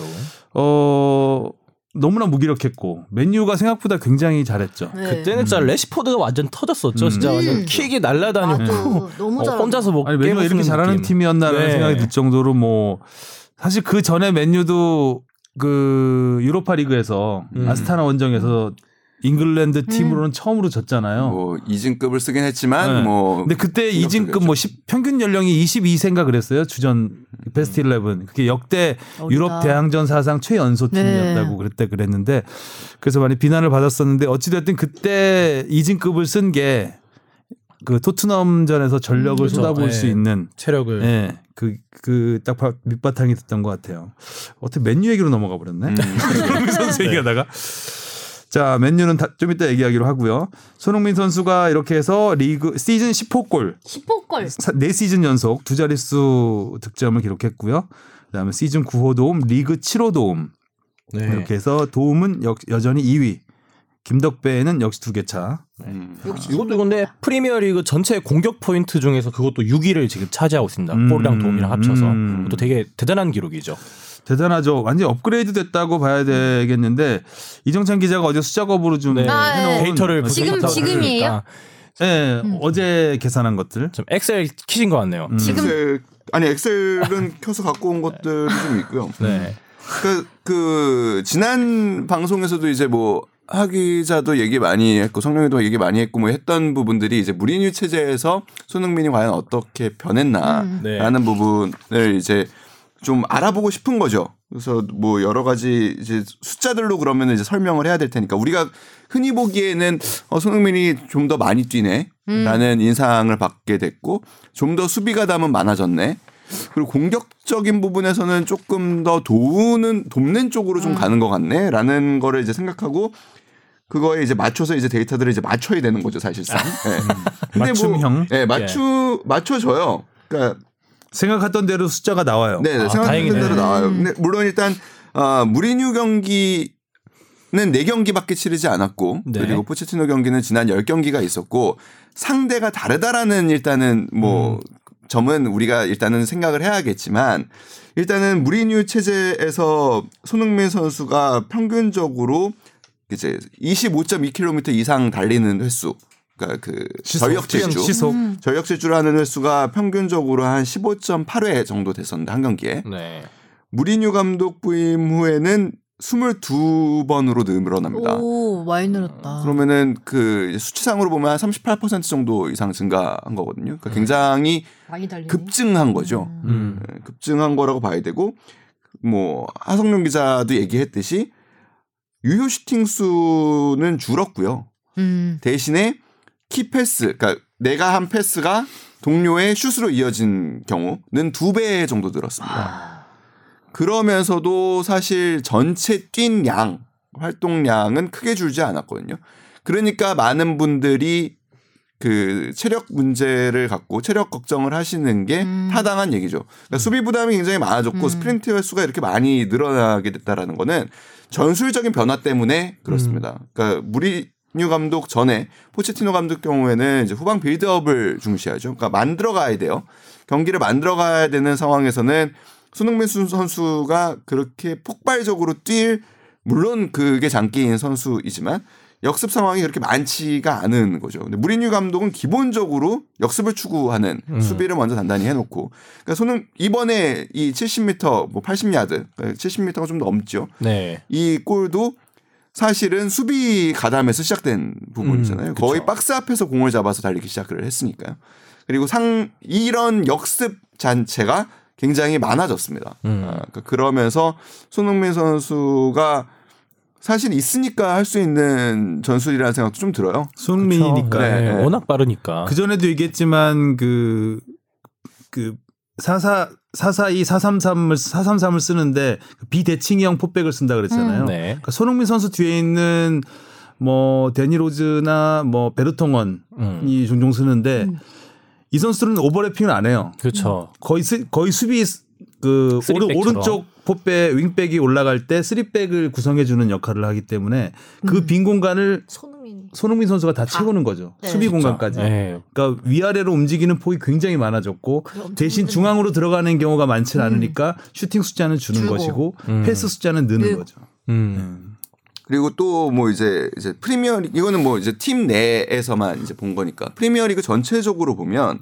어 너무나 무기력했고 맨유가 생각보다 굉장히 잘했죠. 네. 그때는 진짜 레시포드가 완전 터졌었죠. 음. 진짜 완전 음. 킥이 날라다니고 맞아. 너무 어, 잘 혼자서 뭐 아니 맨유가 이렇게 잘하는 느낌. 팀이었나라는 네. 생각이 들 정도로 뭐 사실 그 전에 맨유도 그 유로파 리그에서 음. 아스타나 원정에서 잉글랜드 팀으로는 처음으로 졌잖아요. 뭐 이진급을 쓰긴 했지만 네. 뭐 근데 그때 이진급 뭐 10, 평균 연령이 22세인가 그랬어요. 주전 베스트 11. 그게 역대 어리다. 유럽 대항전 사상 최연소 네. 팀이었다고 그랬대 그랬는데 그래서 많이 비난을 받았었는데 어찌 됐든 그때 이진급을 쓴 게 그 토트넘전에서 전력을 그렇죠. 쏟아부을 네. 수 있는 체력을 예. 그, 그, 딱 밑바탕이 됐던 것 같아요. 어떻게 맨유 얘기로 넘어가 버렸네. 음. 손흥민 선수 얘기하다가. 자, 맨유는 다, 좀 이따 얘기하기로 하고요. 손흥민 선수가 이렇게 해서 리그 시즌 10호 골, 10호골. 사- 네 시즌 연속 두 자릿수 득점을 기록했고요. 그다음에 시즌 9호 도움, 리그 7호 도움. 네. 이렇게 해서 도움은 여, 여전히 2위. 김덕배는 역시 두 개 차. 음. 이것도 근데 프리미어리그 전체 공격 포인트 중에서 그것도 6위를 지금 차지하고 있습니다. 음. 골이랑 도움이랑 합쳐서 음. 그것도 되게 대단한 기록이죠. 대단하죠. 완전 업그레이드 됐다고 봐야 되겠는데 이정찬 기자가 어제 숫작업으로 좀 네. 아, 해놓은 데이터를 지금- 지금이에요? 예, 어제 계산한 것들. 좀 엑셀 키신 것 같네요. 음. 지금 엑셀 아니 엑셀은 켜서 갖고 온 것들이 좀 있고요. 네. 그, 그 지난 방송에서도 이제 뭐 하기자도 얘기 많이 했고 성룡이도 얘기 많이 했고 뭐 했던 부분들이 이제 무리뉴 체제에서 손흥민이 과연 어떻게 변했나라는 네. 부분을 이제 좀 알아보고 싶은 거죠. 그래서 뭐 여러 가지 이제 숫자들로 그러면 이제 설명을 해야 될 테니까 우리가 흔히 보기에는 어, 손흥민이 좀 더 많이 뛰네라는 인상을 받게 됐고 좀 더 수비 가 담은 많아졌네. 그리고 공격적인 부분에서는 조금 더 도우는 돕는 쪽으로 좀 가는 것 같네라는 거를 이제 생각하고 그거에 이제 맞춰서 이제 데이터들을 이제 맞춰야 되는 거죠 사실상. 예. 근데 맞춤형? 뭐, 예, 맞추 맞춰줘요. 그러니까 생각했던 대로 숫자가 나와요. 네, 아, 생각했던 다행이네. 대로 나와요. 근데 물론 일단 어, 무리뉴 경기 는 4경기밖에 치르지 않았고 네. 그리고 포체티노 경기는 지난 10경기가 있었고 상대가 다르다라는 일단은 뭐 음. 점은 우리가 일단은 생각을 해야겠지만 일단은 무리뉴 체제에서 손흥민 선수가 평균적으로 이제 25.2km 이상 달리는 횟수 그러니까 그 전력 질주 시속. 전력 질주를 하는 횟수가 평균적으로 한 15.8회 정도 됐었는데 한 경기에 네. 무리뉴 감독 부임 후에는 22번으로 늘어납니다. 오 많이 늘었다. 그러면은 그 수치상으로 보면 한 38% 정도 이상 증가한 거거든요. 그러니까 굉장히 많이 달리네. 급증한 거죠. 음. 예, 급증한 거라고 봐야 되고 뭐 하성룡 기자도 얘기했듯이 유효 슈팅 수는 줄었고요. 음. 대신에 키 패스, 그러니까 내가 한 패스가 동료의 슛으로 이어진 경우는 두 배 정도 늘었습니다. 그러면서도 사실 전체 뛴 양, 활동량은 크게 줄지 않았거든요. 그러니까 많은 분들이 그 체력 문제를 갖고 체력 걱정을 하시는 게 음. 타당한 얘기죠. 그러니까 수비 부담이 굉장히 많아졌고 음. 스프린트 횟수가 이렇게 많이 늘어나게 됐다라는 거는 전술적인 변화 때문에 그렇습니다. 그러니까 무리뉴 감독 전에 포체티노 감독 경우에는 이제 후방 빌드업을 중시하죠. 그러니까 만들어 가야 돼요. 경기를 만들어 가야 되는 상황에서는 손흥민 선수가 그렇게 폭발적으로 뛸 물론 그게 장기인 선수이지만 역습 상황이 그렇게 많지가 않은 거죠. 근데 무리뉴 감독은 기본적으로 역습을 추구하는 음. 수비를 먼저 단단히 해놓고, 그러니까 손흥 이번에 이 70m, 뭐 80야드, 70m가 좀 넘죠. 네. 이 골도 사실은 수비 가담에서 시작된 부분이잖아요. 음. 거의 박스 앞에서 공을 잡아서 달리기 시작을 했으니까요. 그리고 상 이런 역습 잔체가 굉장히 많아졌습니다. 음. 아, 그러니까 그러면서 손흥민 선수가 사실 있으니까 할 수 있는 전술이라는 생각도 좀 들어요. 손흥민이니까. 네, 네. 워낙 빠르니까. 그 전에도 얘기했지만 그, 그, 44, 442, 433을, 433을 쓰는데 그 비대칭형 포백을 쓴다 그랬잖아요. 음. 네. 그러니까 손흥민 선수 뒤에 있는 뭐 대니 로즈나 뭐 베르통언이 음. 종종 쓰는데 이 선수들은 오버래핑을 안 해요. 그렇죠. 거의 수, 거의 수비 그 오른. 오른쪽 포백 윙백이 올라갈 때 쓰리백을 구성해 주는 역할을 하기 때문에 그 빈 공간을 손흥민. 선수가 다 채우는 거죠. 네. 수비 공간까지. 네. 그러니까 위아래로 움직이는 폭이 굉장히 많아졌고 대신. 중앙으로 들어가는 경우가 많지 않으니까 슈팅 숫자는 주는 줄고. 것이고 음. 패스 숫자는 느는 늘고. 거죠. 음. 그리고 또 뭐 이제 이제 프리미어 리 이거는 뭐 이제 팀 내에서만 이제 본 거니까 프리미어 리그 전체적으로 보면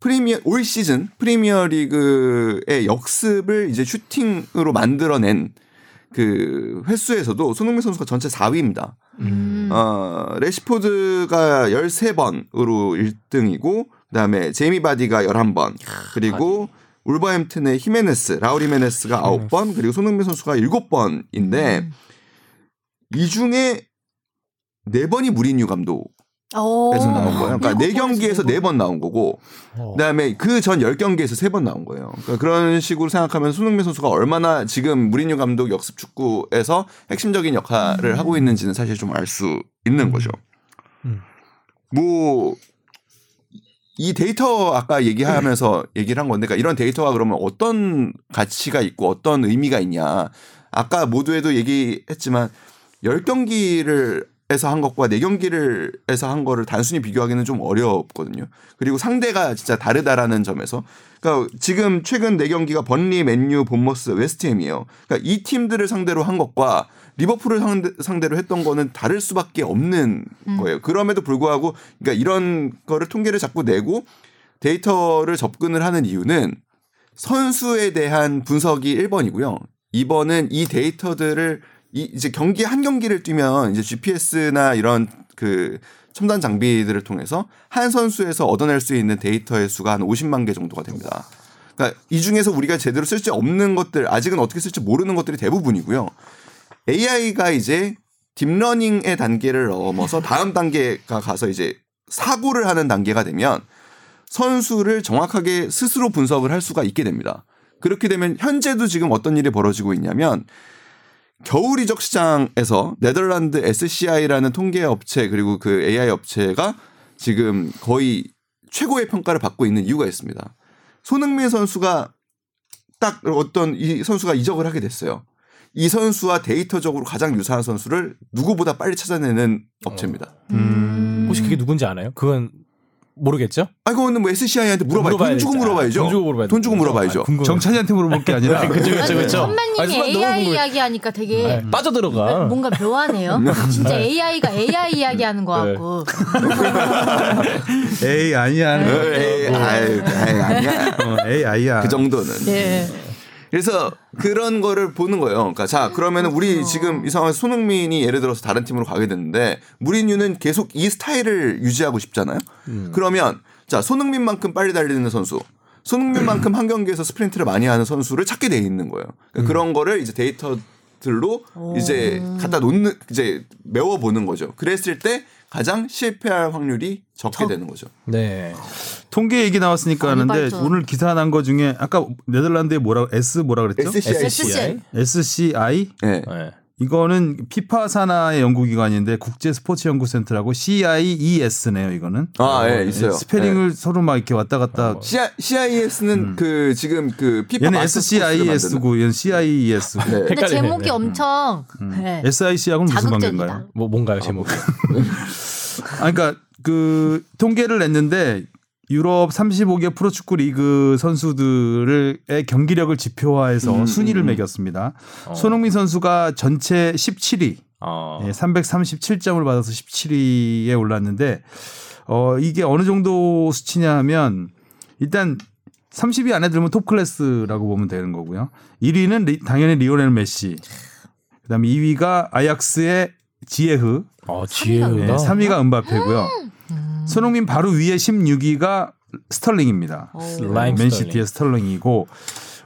프리미어 올 시즌 프리미어 리그의 역습을 이제 슈팅으로 만들어낸 그 횟수에서도 손흥민 선수가 전체 4위입니다. 음. 어, 래시포드가 13번으로 1등이고 그다음에 제이미 바디가 11번. 그리고 울버햄튼의 히메네스, 라울 히메네스가 9번, 그리고 손흥민 선수가 7번인데 이 중에 네 번이 무리뉴 감독 에서 오. 나온 거예요. 그러니까 네 어. 일곱 경기에서 네 번 나온 거고 어. 그다음에 그전 10경기에서 세 번 나온 거예요. 그러니까 그런 식으로 생각하면 손흥민 선수가 얼마나 지금 무리뉴 감독 역습 축구에서 핵심적인 역할을 하고 있는지는 사실 좀 알 수 있는 거죠. 음. 뭐, 이 데이터 아까 얘기하면서 얘기를 한 건데, 그러니까 이런 데이터가 그러면 어떤 가치가 있고 어떤 의미가 있냐. 아까 모두에도 얘기했지만, 10경기를 에서 한 것과 4경기를 해서 한 거를 단순히 비교하기는 좀 어렵거든요. 그리고 상대가 진짜 다르다라는 점에서 그러니까 지금 최근 4경기가 번리, 맨유, 본머스, 웨스트햄이에요. 그러니까 이 팀들을 상대로 한 것과 리버풀을 상대, 상대로 했던 거는 다를 수밖에 없는 거예요. 그럼에도 불구하고 그러니까 이런 거를 통계를 자꾸 내고 데이터를 접근을 하는 이유는 선수에 대한 분석이 1번이고요. 2번은 이 데이터들을 이 이제 경기 한 경기를 뛰면 이제 GPS나 이런 그 첨단 장비들을 통해서 한 선수에서 얻어낼 수 있는 데이터의 수가 한 50만 개 정도가 됩니다. 그러니까 이 중에서 우리가 제대로 쓸수 없는 것들 아직은 어떻게 쓸지 모르는 것들이 대부분이고요. AI가 이제 딥러닝의 단계를 넘어서 다음 단계가 가서 이제 사고를 하는 단계가 되면 선수를 정확하게 스스로 분석을 할 수가 있게 됩니다. 그렇게 되면 현재도 지금 어떤 일이 벌어지고 있냐면 겨울 이적 시장에서 네덜란드 SCI라는 통계 업체 그리고 그 AI 업체가 지금 거의 최고의 평가를 받고 있는 이유가 있습니다. 손흥민 선수가 딱 어떤 이 선수가 이적을 하게 됐어요. 이 선수와 데이터적으로 가장 유사한 선수를 누구보다 빨리 찾아내는 업체입니다. 음. 혹시 그게 누군지 아나요? 그건 모르겠죠? 아, 그거는 뭐 SCI한테 물어봐요. 돈 주고. 물어봐야죠. 돈 주고 물어봐야 돈 주고. 물어봐야죠. 아. 정찬이한테 물어볼 게 아니라 그쵸, 그쵸, 그쵸. 선배님이 AI 궁금해. 이야기 하니까 되게 네, 빠져들어가. 뭔가 묘하네요. 진짜 AI가 AI 이야기 하는 거 네. 같고. 에이 아니야. 에이, 아유, 아유, 아니야. 어, 에이 아이야. 그 정도는. 네. 그래서 그런 거를 보는 거예요. 그러니까 자 그러면 은 우리 지금 이 상황에서 손흥민이 예를 들어서 다른 팀으로 가게 됐는데 무리뉴는 계속 이 스타일을 유지하고 싶잖아요. 그러면 자 손흥민만큼 빨리 달리는 선수, 손흥민만큼 한 경기에서 스프린트를 많이 하는 선수를 찾게 돼 있는 거예요. 그러니까 그런 거를 이제 데이터 들로 이제 갖다 놓는 이제 메워 보는 거죠. 그랬을 때 가장 실패할 확률이 적게 되는 거죠. 네. 통계 얘기 나왔으니까 하는데. 오늘 기사 난 거 중에 아까 네덜란드에 뭐라고 S 뭐라 그랬죠? SCI. SCI. SCI 네. 네. 이거는 피파 산하의 연구기관인데 국제 스포츠 연구센터라고 CIES네요. 이거는 아, 예, 있어요. 스페링을 서로 막 이렇게 왔다 갔다. CIS는 그 지금 그 피파 얘는 SCIES고 얘는 CIES고. 네. 근데 헷갈리네. 제목이 네. 엄청 네. SIC하고는 무슨. 관계인가요? 뭐 뭔가요 제목? 아, 그러니까 그 통계를 냈는데 유럽 35개 프로축구 리그 선수들의 경기력을 지표화해서 음, 순위를 음, 음. 매겼습니다. 손흥민 선수가 전체 17위, 어. 예, 337점을 받아서 17위에 올랐는데 어 이게 어느 정도 수치냐 하면 일단 30위 안에 들면 톱 클래스라고 보면 되는 거고요. 1위는 리- 당연히 리오넬 메시. 그다음에 2위가 아약스의 지에흐, 어, 네, 지혜가 3위가 은바페고요. 손흥민 바로 위에 16위가 스털링입니다. 오. 라임 맨시티의 스털링이고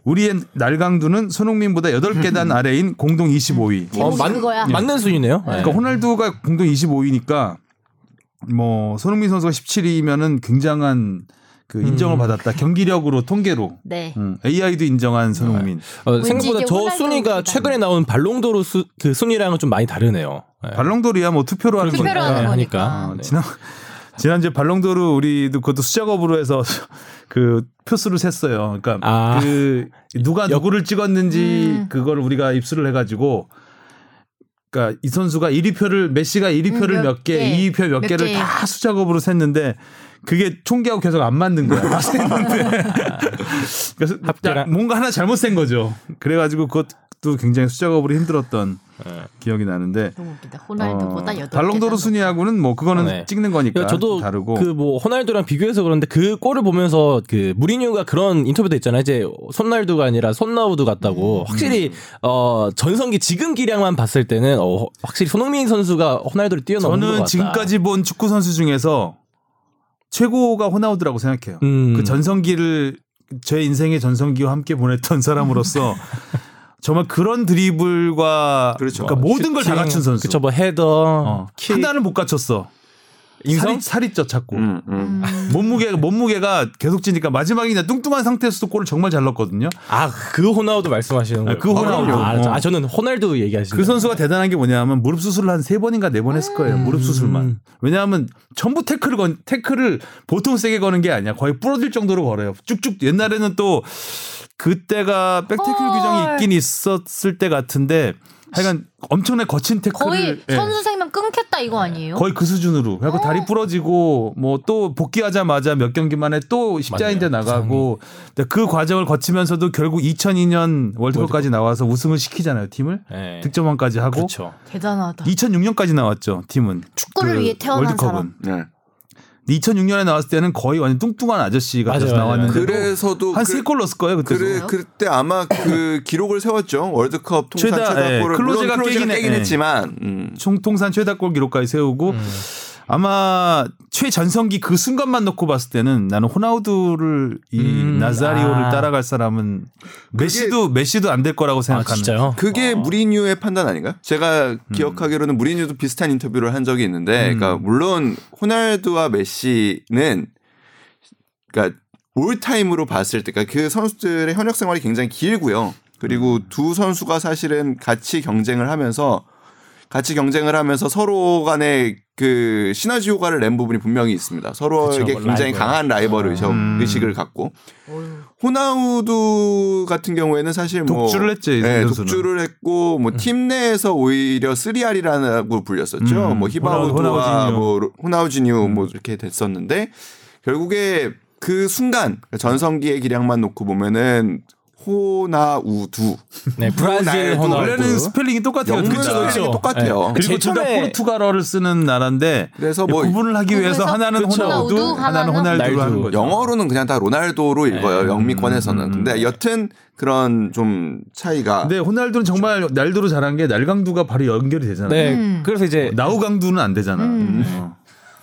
우리의 날강두는 손흥민보다 8계단 아래인 공동 25위. 제목이 맞- 그거야. 맞는 수준이네요. 네. 그러니까 호날두가 공동 25위니까 뭐 손흥민 선수가 17위면은 굉장한 그 인정을 받았다. 경기력으로 통계로. 네. 음, AI도 인정한 손흥민. 어, 왠지 생각보다 저 순위가. 최근에 나온 발롱도르 수, 그 순위랑은 좀 많이 다르네요. 네. 발롱도르야 뭐 투표로 하는 투표로 거니까. 하는 네, 거니까. 하니까. 어, 지난 지난주에 발롱도르 우리도 그것도 숫자겁으로 해서 그 표수를 셌어요. 그러니까 아. 그 누가 누구를 찍었는지 음. 그걸 우리가 입수를 해가지고. 그러니까 이 선수가 1위 표를 메시가 1위 표를 음, 몇 몇 개, 개, 2위 표 몇 몇 개를 개. 다 숫자겁으로 셌는데 그게 총기하고 계속 안 맞는 거야. 다 셌는데. 그래서 뭔가 하나 잘못 센 거죠. 그래가지고 그것도 굉장히 숫자겁으로 힘들었던 기억이 나는데. 호날두보다 어, 발롱도르 개 순위하고는 뭐 그거는 네. 찍는 거니까 저도 다르고 그 뭐 호날두랑 비교해서 그런데 그 골을 보면서 그 무리뉴가 그런 인터뷰도 있잖아요. 이제 손날두가 아니라 손나우두 같다고 음. 확실히 어 전성기 지금 기량만 봤을 때는 어 확실히 손흥민 선수가 호날두를 뛰어넘는 것 저는 같다. 지금까지 본 축구 선수 중에서 최고가 호나우드라고 생각해요. 음. 그 전성기를 제 인생의 전성기와 함께 보냈던 사람으로서 정말 그런 드리블과 그렇죠. 그러니까 모든 걸 다 갖춘 선수. 그쵸 뭐 헤더, 어. 킥, 하나는 못 갖췄어. 인성? 살이, 살이 쪄 자꾸. 음, 음. 몸무게가 몸무게가 계속 찌니까 마지막에 그냥 뚱뚱한 상태에서도 골을 정말 잘 넣었거든요. 아 그 호나우두 말씀하시는 거예요. 그 호나우두. 아, 어. 아, 저는 호날두 얘기하시는 그 선수가 대단한 게 뭐냐면 무릎 수술을 한 세 번인가 네 번 했을 거예요. 무릎 수술만. 왜냐하면 전부 태클을 건 태클을 보통 세게 거는 게 아니야. 거의 부러질 정도로 걸어요. 쭉쭉 옛날에는 또 그때가 백태클 헐. 규정이 있긴 있었을 때 같은데 하여간 엄청나게 거친 태클을 거의 예. 선수 생명 끊겠다 이거 아니에요? 거의 그 수준으로. 그래고 다리 부러지고 뭐 또 복귀하자마자 몇 경기 만에 또 십자인대. 나가고 그 과정을 거치면서도 결국 2002년 월드컵까지 나와서 우승을 시키잖아요 팀을 네. 득점왕까지 하고 그렇죠. 대단하다. 2006년까지 나왔죠 팀은 축구를 위해 태어난 월드컵은. 네. 2006년에 나왔을 때는 거의 완전 뚱뚱한 아저씨가 맞아요, 맞아요. 나왔는데 그래서도 한 그- 세골 넣었을 거예요 그때. 그래 그때 아마 그 기록을 세웠죠 월드컵 통산 최다, 최다 골을 예, 클로제가 물론 클로제가 깨긴 해- 깨긴 예. 했지만 음. 총 통산 최다 골 기록까지 세우고 음. 아마 최전성기 그 순간만 놓고 봤을 때는 나는 호나우두를 이 음, 나자리오를 아. 따라갈 사람은 메시도 메시도 안 될 거라고 아 생각하는. 진짜요? 그게 무리뉴의 판단 아닌가요? 제가 기억하기로는 무리뉴도 비슷한 인터뷰를 한 적이 있는데, 음. 그러니까 물론 호날두와 메시는 그러니까 all time으로 봤을 때, 그러니까 그 선수들의 현역 생활이 굉장히 길고요. 그리고 두 선수가 사실은 같이 경쟁을 하면서 같이 경쟁을 하면서 서로 간의 그 시너지 효과를 낸 부분이 분명히 있습니다. 서로에게 그쵸, 굉장히 라이벌. 강한 라이벌 의식, 음. 의식을 갖고. 호나우두 같은 경우에는 사실 뭐 독주를 했지, 이 네. 독주를 했고 뭐 팀 내에서 오히려 three R이라고 불렸었죠. 음, 뭐 히바우드와 호나우지뉴. 뭐 로- 호나우지뉴 뭐 이렇게 됐었는데 결국에 그 순간 전성기의 기량만 놓고 보면은 호나우두 네, 브라질. 호날두. 원래는 스펠링이 똑같아요. 영문. 스펠링이 그렇죠. 똑같아요. 네. 그리고 제일 둘다 처음에- 포르투갈어를 쓰는 나라인데 그래서 뭐 구분을 하기 위해서? 하나는 그렇죠. 호나우두, 호나우두, 하나는 호날두로 하는. 거죠. 영어로는 그냥 다 로날도로 읽어요. 네. 영미권에서는. 음, 음, 근데 여튼 그런 좀 차이가 근데 호날두는 정말 날도로 잘한 게 날강두가 바로 연결이 되잖아요. 네. 음. 그래서 이제 나우강두는 안 되잖아. 음. 어.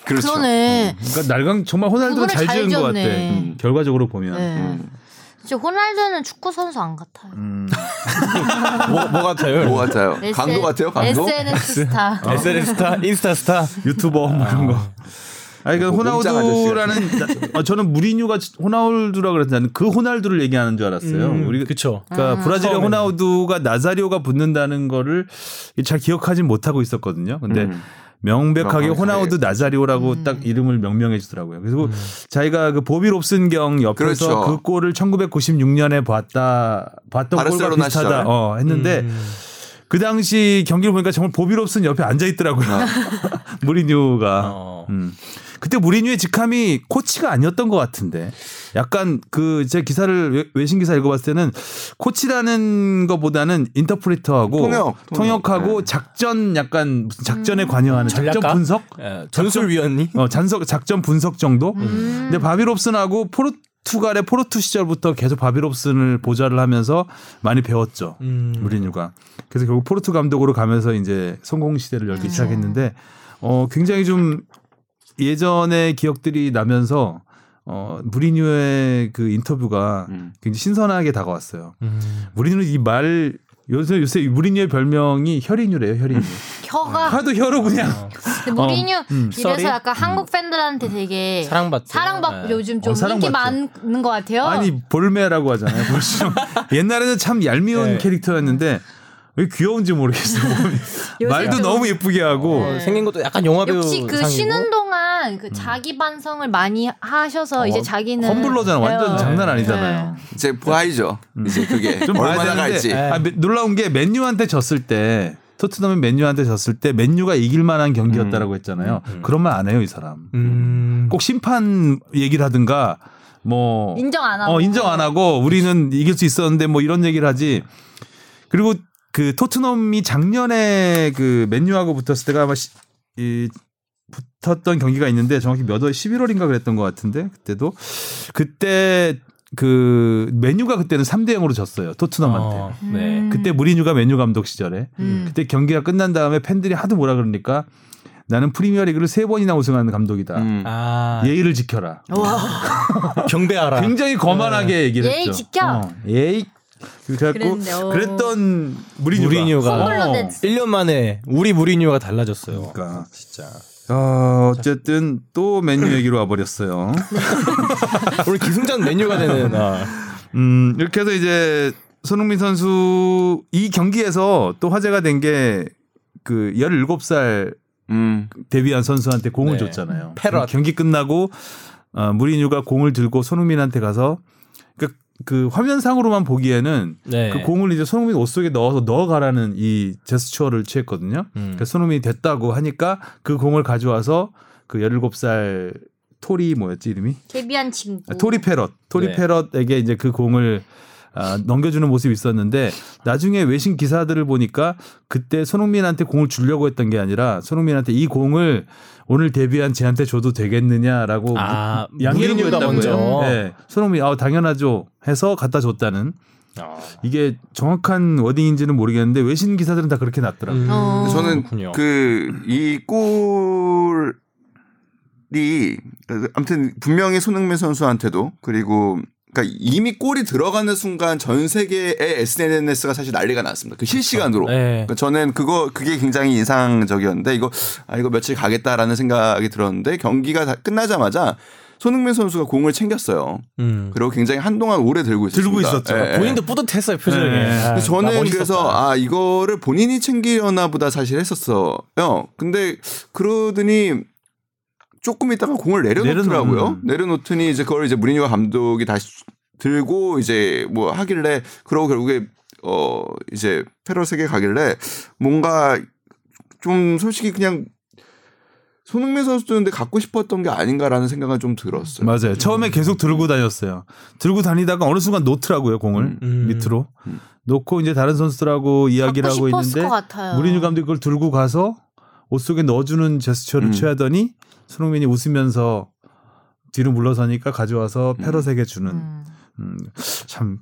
그렇죠. 그러네. 그러니까 날강 정말 호날두가 잘 잘 지은 것 같아. 음, 결과적으로 보면. 진짜 호날두는 축구 선수 안 같아요. 음. 뭐, 뭐 같아요? 뭐 같아요? S- 강도 같아요? 강도? SNS 스타. SNS 스타, 인스타 스타. 유튜버 뭐 이런 거. 아니 그뭐 호나우두라는 나- 어, 저는 무리뉴가 호나우두라 그랬는데 나는 그 호날두를 얘기하는 줄 알았어요. 음, 우리 그쵸. 그러니까 브라질의 처음에는. 호나우두가 나자리오가 붙는다는 거를 잘 기억하진 못하고 있었거든요. 근데 음. 명백하게. 호나우두 나자리오라고 음. 딱 이름을 명명해 주더라고요. 그리고 자기가 그 보비 롭슨경 옆에서 그렇죠. 그 골을 1996년에 봤다 봤던 골과 비슷하다. 어, 했는데 음. 그 당시 경기를 보니까 정말 보비 롭슨 옆에 앉아 있더라고요. 무리뉴가. 어. 음. 그때 무리뉴의 직함이 코치가 아니었던 것 같은데 약간 그 제 기사를 외- 외신 기사 읽어봤을 때는 코치라는 것보다는 interpreter하고 통역, 통역. 하고 네. 작전 약간 무슨 작전에 관여하는 작전 전략가? 분석 예, 전술위원님. 어 잔석 작전 분석 정도 음. 근데 바비 롭슨하고 포르투갈의 포르투 시절부터 계속 바비롭슨을 보좌를 하면서 많이 배웠죠 음. 무리뉴가 그래서 결국 포르투 감독으로 가면서 이제 성공 시대를 열기 시작했는데 어 굉장히 좀 예전의 기억들이 나면서 어 무리뉴의 그 인터뷰가 음. 굉장히 신선하게 다가왔어요. 음. 무리뉴는 이말 요새 요새 무리뉴의 별명이 혈인유래요, 혈인유. 혀가 하도 혀로 그냥 근데 무리뉴 음. 이래서? 약간 한국 팬들한테 되게 사랑받죠. 사랑받고 네. 요즘 좀 어, 사랑받죠. 인기 많은 것 같아요. 아니 볼메라고 하잖아요. 옛날에는 참 얄미운 네. 캐릭터였는데 왜 귀여운지 모르겠어. 말도 좀- 너무 예쁘게 하고 어, 생긴 것도 약간 영화 배우 역시 그 상이고. 동안 그 자기 반성을 많이 하셔서 이제 자기는 험블러잖아. 완전 네. 장난 아니잖아요. 이제 부하이죠. 이제 그게 좀 얼마나 갈지. 아, 메- 놀라운 게 맨유한테 졌을 때 토트넘이 맨유한테 졌을 때 맨유가 이길 만한 경기였다라고 했잖아요. 그런 말 안 해요, 이 사람. 음. 꼭 심판 얘기를 하든가 뭐 인정 안 하고 어, 인정 안 하고 우리는 이길 수 있었는데 뭐 이런 얘기를 하지. 그리고 그 토트넘이 작년에 그 맨유하고 붙었을 때가 아마 시, 이 붙었던 경기가 있는데 정확히 몇 월 11월인가 그랬던 것 같은데 그때도 그때 그 맨유가 그때는 3대 0으로 졌어요. 토트넘한테. 어, 네. 음. 그때 무리뉴가 맨유 감독 시절에 음. 그때 경기가 끝난 다음에 팬들이 하도 뭐라 그러니까 나는 프리미어리그를 세 번이나 우승한 감독이다. 음. 아 예의를 지켜라. 와 경배하라. 굉장히 거만하게 얘기를 예의 했죠. 지켜. 어, 예의. 그래갖고 어. 그랬던 무리뉴가. 무리뉴가 홈블러 어. 댄스. 1년 만에 우리 무리뉴가 달라졌어요. 그러니까. 진짜. 어, 어쨌든 또 맨유 얘기로 와버렸어요. 오늘 기승전 메뉴가 되는 아. 음, 이렇게 해서 이제 손흥민 선수 이 경기에서 또 화제가 된 게 그 17살 음. 데뷔한 선수한테 공을 네. 줬잖아요. 패럿. 경기 끝나고 어, 무리뉴가 공을 들고 손흥민한테 가서 그, 그 화면상으로만 보기에는 네. 그 공을 이제 손흥민 옷 속에 넣어서 넣어가라는 이 제스처를 취했거든요. 음. 그래서 손흥민이 됐다고 하니까 그 공을 가져와서 그 17살 토리 뭐였지 이름이? 데뷔한 친구. 아, 토리 패럿. 토리 네. 패럿에게 이제 그 공을 아, 넘겨주는 모습이 있었는데 나중에 외신 기사들을 보니까 그때 손흥민한테 공을 주려고 했던 게 아니라 손흥민한테 이 공을 오늘 데뷔한 쟤한테 줘도 되겠느냐라고 아, 양해를. 먼저. 네. 손흥민 아 당연하죠 해서 갖다 줬다는 아. 이게 정확한 워딩인지는 모르겠는데 외신 기사들은 다 그렇게 났더라고요. 음. 어. 저는 그렇군요. 그이 골이 아무튼 분명히 손흥민 선수한테도 그리고 그러니까 이미 골이 들어가는 순간 전 세계의 SNS가 사실 난리가 났습니다. 그 실시간으로. 네. 그러니까 저는 그거 그게 굉장히 인상적이었는데 이거 아 이거 며칠 가겠다라는 생각이 들었는데 경기가 다 끝나자마자 손흥민 선수가 공을 챙겼어요. 음. 그리고 굉장히 한동안 오래 들고 있었습니다. 들고 있었죠. 예, 예. 본인도 뿌듯했어요 표정이. 네. 아, 근데 저는. 그래서 아 이거를 본인이 챙기려나 보다 사실 했었어요. 근데 그러더니 조금 있다가 공을 내려놓더라고요. 내려놓- 내려놓더니 이제 그걸 이제 무리뉴가 감독이 다시 들고 이제 뭐 하길래 그러고 결국에 어 이제 페럿에게 가길래 뭔가 좀 솔직히 그냥 손흥민 선수도 근데 갖고 싶었던 게 아닌가라는 생각은 좀 들었어요. 맞아요. 처음에 계속 들고 다녔어요. 들고 다니다가 어느 순간 놓더라고요 공을 음. 밑으로 놓고 이제 다른 선수들하고 이야기를 하고 있는데. 무리뉴 감독이 그걸 들고 가서 옷 속에 넣어주는 제스처를 음. 취하더니 손흥민이 웃으면서 뒤로 물러서니까 가져와서 페럿에게 주는 음. 음, 참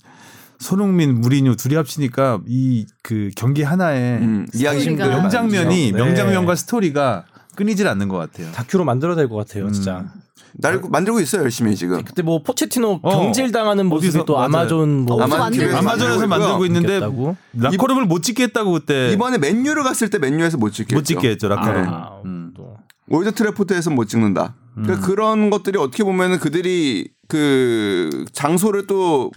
손흥민 무리뉴 둘이 합치니까 이 그 경기 하나에 음, 이야기 명장면이 네. 명장면과 스토리가 끊이질 않는 것 같아요. 다큐로 만들어야 될 것 같아요, 음. 진짜. 날 만들고 있어요 열심히 지금. 그때 뭐 포체티노 어. 경질 당하는 모습이 어디서- 또 맞아요. 아마존 뭐 어, 아마 만들고 TV에서 있어요. 아마존에서 만들고 만들고 있는데. 라커룸을 못 찍겠다고 그때 이번에 맨유를 갔을 때 맨유에서 못 찍겠죠. 못 찍게 했죠 라커룸. 아, 음. 또. 올드 트래포드에서 못 찍는다. 그러니까 그런 것들이 어떻게 보면은 그들이 그 장소를 또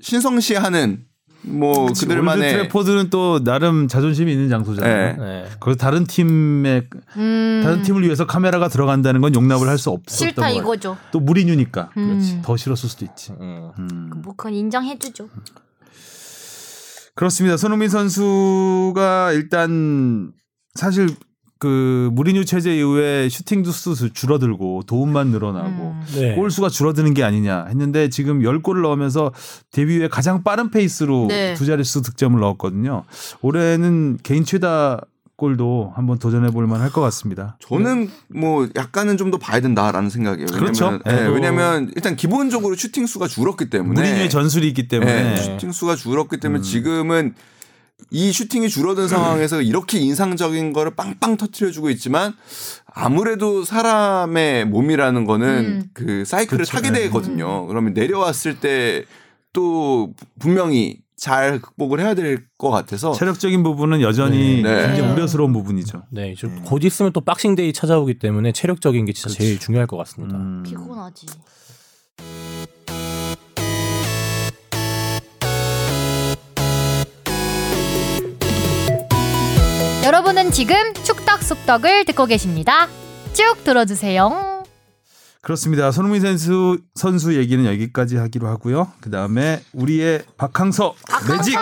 신성시하는 뭐 올드 그들만의 트래포드는 또 나름 자존심이 있는 장소잖아요. 네. 네. 거기 다른 팀의 음. 다른 팀을 위해서 카메라가 들어간다는 건 용납을 할 수 없었던 싫다 거예요. 이거죠. 또 무리뉴니까 음. 더 싫었을 수도 있지. 음. 음. 뭐 그건 인정해주죠. 그렇습니다. 손흥민 선수가 일단 사실 그 무리뉴 체제 이후에 슈팅 두수 줄어들고 도움만 늘어나고 음. 네. 골 수가 줄어드는 게 아니냐 했는데 지금 10골을 넣으면서 데뷔 후에 가장 빠른 페이스로 네. 두 자릿수 득점을 넣었거든요. 올해는 개인 최다 골도 한번 도전해 볼 만할 것 같습니다. 저는 뭐 약간은 좀 더 봐야 된다라는 생각이에요. 왜냐면, 그렇죠. 예, 네. 왜냐면 일단 기본적으로 슈팅 수가 줄었기 때문에 무리뉴의 전술이 있기 때문에 네, 슈팅 수가 줄었기 음. 때문에 지금은 이 슈팅이 줄어든 상황에서 이렇게 인상적인 거를 빵빵 터트려주고 있지만 아무래도 사람의 몸이라는 거는 음. 그 사이클을 그쵸. 타게 네. 되거든요. 그러면 내려왔을 때 또 분명히 잘 극복을 해야 될 것 같아서 체력적인 부분은 여전히 네. 굉장히 네. 우려스러운 부분이죠. 네, 좀곧 있으면 또 Boxing Day 찾아오기 때문에 체력적인 게 진짜 제일 중요할 것 같습니다. 음. 피곤하지. 여러분은 지금 축덕쑥덕을 듣고 계십니다. 쭉 들어주세요. 그렇습니다. 손흥민 선수 선수 얘기는 여기까지 하기로 하고요. 그 다음에 우리의 박항서 매직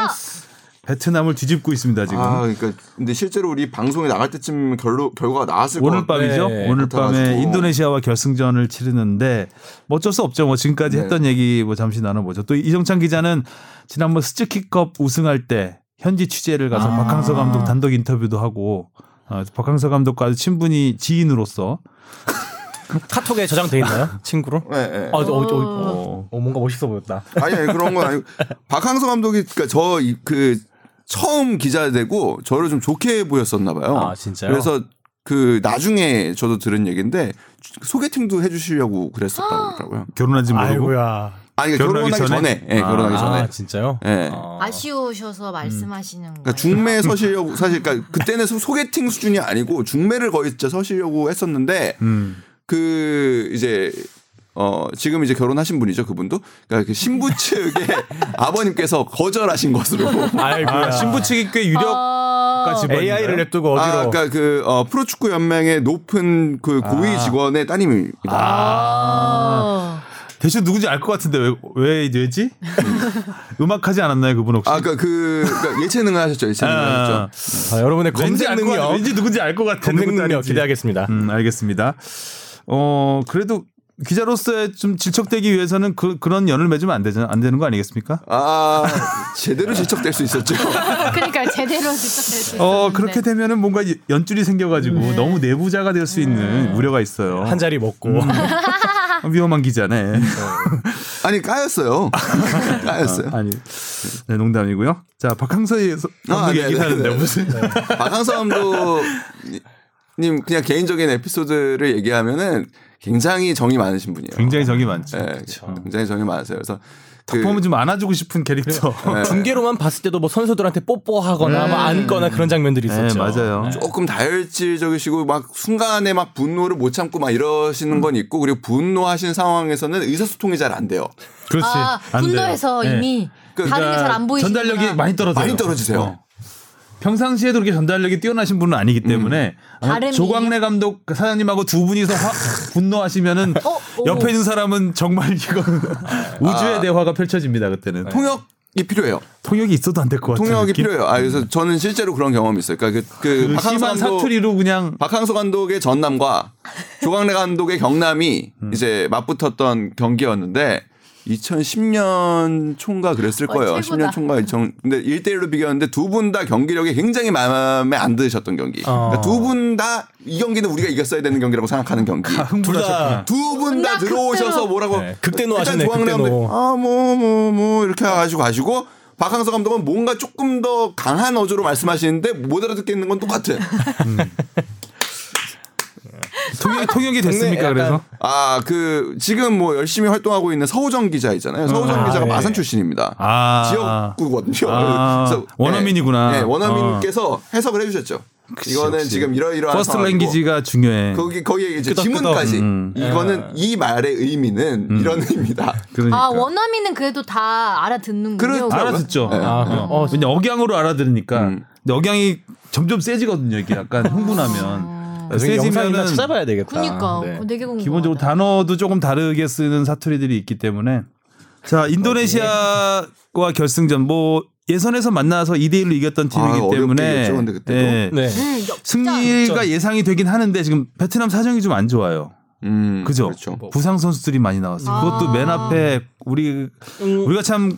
베트남을 뒤집고 있습니다 지금. 아 그러니까 근데 실제로 우리 방송에 나갈 때쯤 결로 결과가 나왔을 것 오늘. 밤이죠. 네, 오늘. 밤에 인도네시아와 결승전을 치르는데 뭐 어쩔 수 없죠. 뭐 지금까지 네. 했던 얘기 뭐 잠시 나눠보죠. 또 이정찬 기자는 지난번 스즈키컵 우승할 때 현지 취재를 가서 아. 박항서 감독 단독 인터뷰도 하고 어, 박항서 감독과 아주 친분이 지인으로서 카톡에 저장돼 있나요, 친구로? 네, 네. 아, 어, 어, 어, 어, 어, 뭔가 멋있어 보였다. 아니, 아니 그런 건 아니고 박항서 감독이 그러니까 저그 처음 기자 되고 저를 좀 좋게 보였었나 봐요. 아, 진짜요? 그래서 그 나중에 저도 들은 얘기인데 소개팅도 해주시려고 그랬었다고 하더라고요. 결혼한 지 모르고 아이고야. 아니 그러니까 결혼하기 결혼하기 전에, 전에? 예, 결혼하기 아, 전에. 아, 진짜요? 예. 어. 아쉬우셔서 말씀하시는 거예요. 그러니까 중매 서시려고 사실 그러니까 그때는 소- 소개팅 수준이 아니고 중매를 거의 진짜 서시려고 했었는데 음. 그 이제 어 지금 이제 결혼하신 분이죠 그분도 그러니까 그 신부 측의 아버님께서 거절하신 것으로 아이고야. 아, 신부 측이 꽤 유력 어... 까지 AI를 냅두고 어디로? 아, 그러니까 그 어, 프로축구 연맹의 높은 그 고위 아. 직원의 따님입니다. 어... 대신 누군지 알 것 같은데 왜, 왜 왜지? 음악하지 않았나요 그분 혹시? 아, 그러니까 그 그러니까 예체능을 하셨죠. 예체능을 아, 하셨죠. 아, 여러분의 검색 능력, 왠지 누군지 알 것 같아. 검색 능력. 기대하겠습니다. 음, 알겠습니다. 어, 그래도 기자로서의 좀 질척되기 위해서는 그, 그런 연을 맺으면 안 되잖아. 안 되는 거 아니겠습니까? 아, 제대로 질척될 수 있었죠. 그러니까 제대로 진짜 어, 그렇게 되면은 뭔가 연줄이 생겨가지고 너무 내부자가 될 수 있는 우려가 있어요. 한 자리 먹고. 위험한 기자네. 아니 까였어요. 까였어요. 아 니, 네, 농담이고요. 자, 박항서 감독 아, 네, 얘기하는데 네, 네. 무슨. 박항서 감독님 그냥 개인적인 에피소드를 얘기하면은 굉장히 정이 많으신 분이에요. 굉장히 정이 많죠. 네, 굉장히 정이 많으세요. 그래서 딱 보면 좀 안아주고 싶은 캐릭터. 네. 중계로만 봤을 때도 뭐 선수들한테 뽀뽀하거나 뭐 안거나 그런 장면들이 네, 있었죠. 맞아요. 조금 다혈질적이시고 막 순간에 막 분노를 못 참고 막 이러시는 건 있고 그리고 분노하신 상황에서는 의사소통이 잘 안 돼요. 그렇지. 아. 분노해서 네. 이미 그러니까 다른 게 잘 안 보이시구나. 전달력이 많이 떨어져요. 많이 떨어지세요. 어. 평상시에도 그렇게 전달력이 뛰어나신 분은 아니기 때문에 아마 발음이. 조광래 감독 그 사장님하고 두 분이서 화, 분노하시면은 어, 오. 옆에 있는 사람은 정말 이거는 우주의 아. 대화가 펼쳐집니다 그때는 통역 이 필요해요. 통역이 있어도 안 될 것 같아요. 통역이 필요해요. 아, 그래서 저는 실제로 그런 경험이 있어요. 그러니까 그, 그, 그 박항서 심한 감독, 사투리로 그냥 박항서 감독의 전남과 조광래 감독의 경남이 음. 이제 맞붙었던 경기였는데 2010년 총가 그랬을 어, 거예요. 최고다. 10년 총가 2000 근데 1대1로 비겼는데 두 분 다 경기력이 굉장히 마음에 안 드셨던 경기. 그러니까 어. 두분 다 이 경기는 우리가 이겼어야 되는 경기라고 생각하는 경기. 흥분하셨구나. 두분다나 들어오셔서. 뭐라고 네, 극대노 하시네, 극대노. 아뭐 뭐 뭐 이렇게 가지고 가시고 박항서 감독은 뭔가 조금 더 강한 어조로 말씀하시는데 못 알아듣겠는 건 똑같아. 통역이 통역이 됐습니까 약간- 그래서 아 그 지금 뭐 열심히 활동하고 있는 서우정 기자 있잖아요. 서우정 아, 기자가 네. 마산 출신입니다. 아 지역구거든요. 아, 그래서 원어민이구나. 네, 네, 원어민께서 해석을 해주셨죠. 이거는 역시. 지금 이러이러한 first language가 중요해. 거기 거기에 이제. 지문까지 음. 이거는 이 말의 의미는 이런 의미다. 그러니까 아 원어민은 그래도 다 알아듣는군요. 그렇죠. 알아듣죠. 네. 아, 그래요? 어, 왜냐 억양으로 알아들으니까. 음. 근데 억양이 점점 세지거든요. 이게 약간 흥분하면. 나중에 영상이나 세지면은 찾아봐야 되겠다. 그니까 네. 되게 궁금하다. 기본적으로 단어도 조금 다르게 쓰는 사투리들이 있기 때문에 자 인도네시아와 결승전 뭐 예선에서 만나서 2대 1로 이겼던 팀이기 아, 어렵게 때문에 이겼죠, 근데 그때도. 예, 네. 음, 역전. 승리가 예상이 되긴 하는데 지금 베트남 사정이 좀 안 좋아요. 음, 그죠? 그렇죠. 부상 선수들이 많이 나왔어요. 아. 그것도 맨 앞에 우리 우리가 참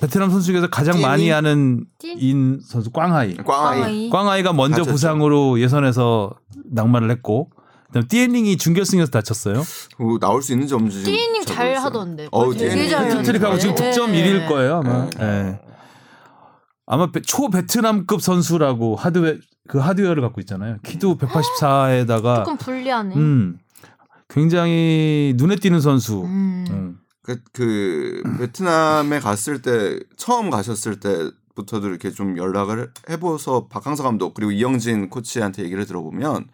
베트남 선수 중에서 가장 많이 띠니? 하는 띠? 인 선수 꽝하이. 꽝아이. 꽝아이가 먼저 다쳤죠. 부상으로 예선에서 낙마를 했고 그다음 띠엔링이 준결승에서 다쳤어요. 그 나올 수 있는지 없는지 띠님 잘. 하던데. 어, 되게 띠엔링 잘 하던데. 헤트트릭하고 지금 네. 득점 네. 1위일 거예요 아마. 네. 예. 아마 베- 초 베트남급 선수라고 하드웨 그 하드웨어를 갖고 있잖아요. 키도 184에다가 조금 불리하네. 음. 굉장히 눈에 띄는 선수. 음. 음. 그, 그 베트남에 갔을 때 처음 가셨을 때부터도 이렇게 좀 연락을 해보서 박항서 감독 그리고 이영진 코치한테 얘기를 들어보면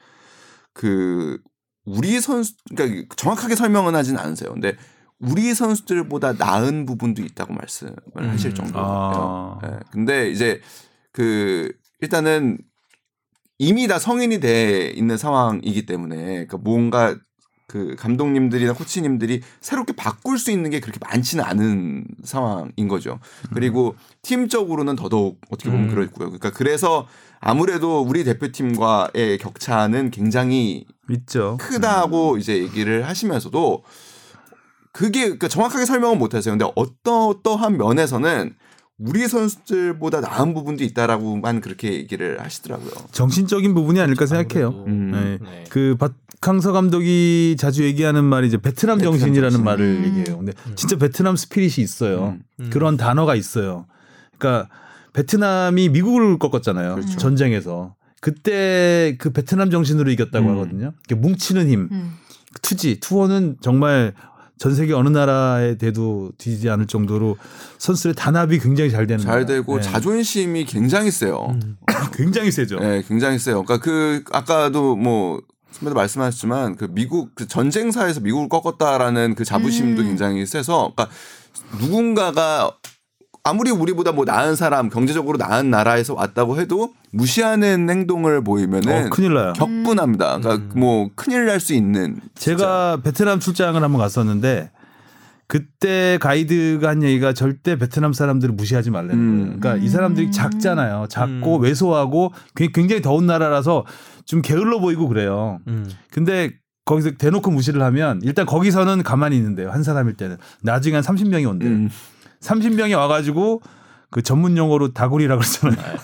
그 우리 선수 그러니까 정확하게 설명은 하진 않으세요. 근데 우리 선수들보다 나은 부분도 있다고 말씀을 하실 정도예요. 아. 네. 근데 이제 그 일단은 이미 다 성인이 돼 있는 상황이기 때문에 그러니까 뭔가 그 감독님들이나 코치님들이 새롭게 바꿀 수 있는 게 그렇게 많지는 않은 상황인 거죠. 그리고 팀적으로는 더더욱 어떻게 보면 음. 그렇고요. 그러니까 그래서 아무래도 우리 대표팀과의 격차는 굉장히 있죠. 크다고 이제 얘기를 하시면서도 그게 그러니까 정확하게 설명은 못 하세요. 근데 어떠어떠한 면에서는 우리 선수들보다 나은 부분도 있다라고만 그렇게 얘기를 하시더라고요. 정신적인 부분이 아닐까 생각해요. 음. 네. 네. 그박 항서 감독이 자주 얘기하는 말이 이제 베트남 베트남 정신이라는 정신. 말을 음. 얘기해요. 근데 진짜 베트남 스피릿이 있어요. 음. 그런 단어가 있어요. 그러니까 베트남이 미국을 꺾었잖아요. 그렇죠. 전쟁에서. 그때 그 베트남 정신으로 이겼다고 음. 하거든요. 뭉치는 힘, 음. 투지, 투어는 정말 전 세계 어느 나라에 돼도 뒤지지 않을 정도로 선수들의 단합이 굉장히 잘 되는 잘. 되고 네. 자존심이 굉장히 세요. 굉장히 세죠. 네, 굉장히 세요. 그러니까 그 아까도 뭐 선배도 말씀하셨지만 그 미국 그 전쟁사에서 미국을 꺾었다라는 그 자부심도 음. 굉장히 세서 그러니까 누군가가 아무리 우리보다 뭐 나은 사람 경제적으로 나은 나라에서 왔다고 해도 무시하는 행동을 보이면은 어, 큰일 나요. 격분합니다. 그러니까 뭐 큰일 날 수 있는 제가 베트남 출장을 한번 갔었는데 그때 가이드가 한 얘기가 절대 베트남 사람들을 무시하지 말라는 음. 거예요. 그러니까 이 사람들이 음. 작잖아요. 작고 음. 왜소하고 굉- 굉장히 더운 나라라서 좀 게을러 보이고 그래요. 음. 근데 거기서 대놓고 무시를 하면 일단 거기서는 가만히 있는데요. 한 사람일 때는 나중에 한 30명이 온대요. 음. 30명이 와가지고 그 전문 용어로 다구리라 그러잖아요.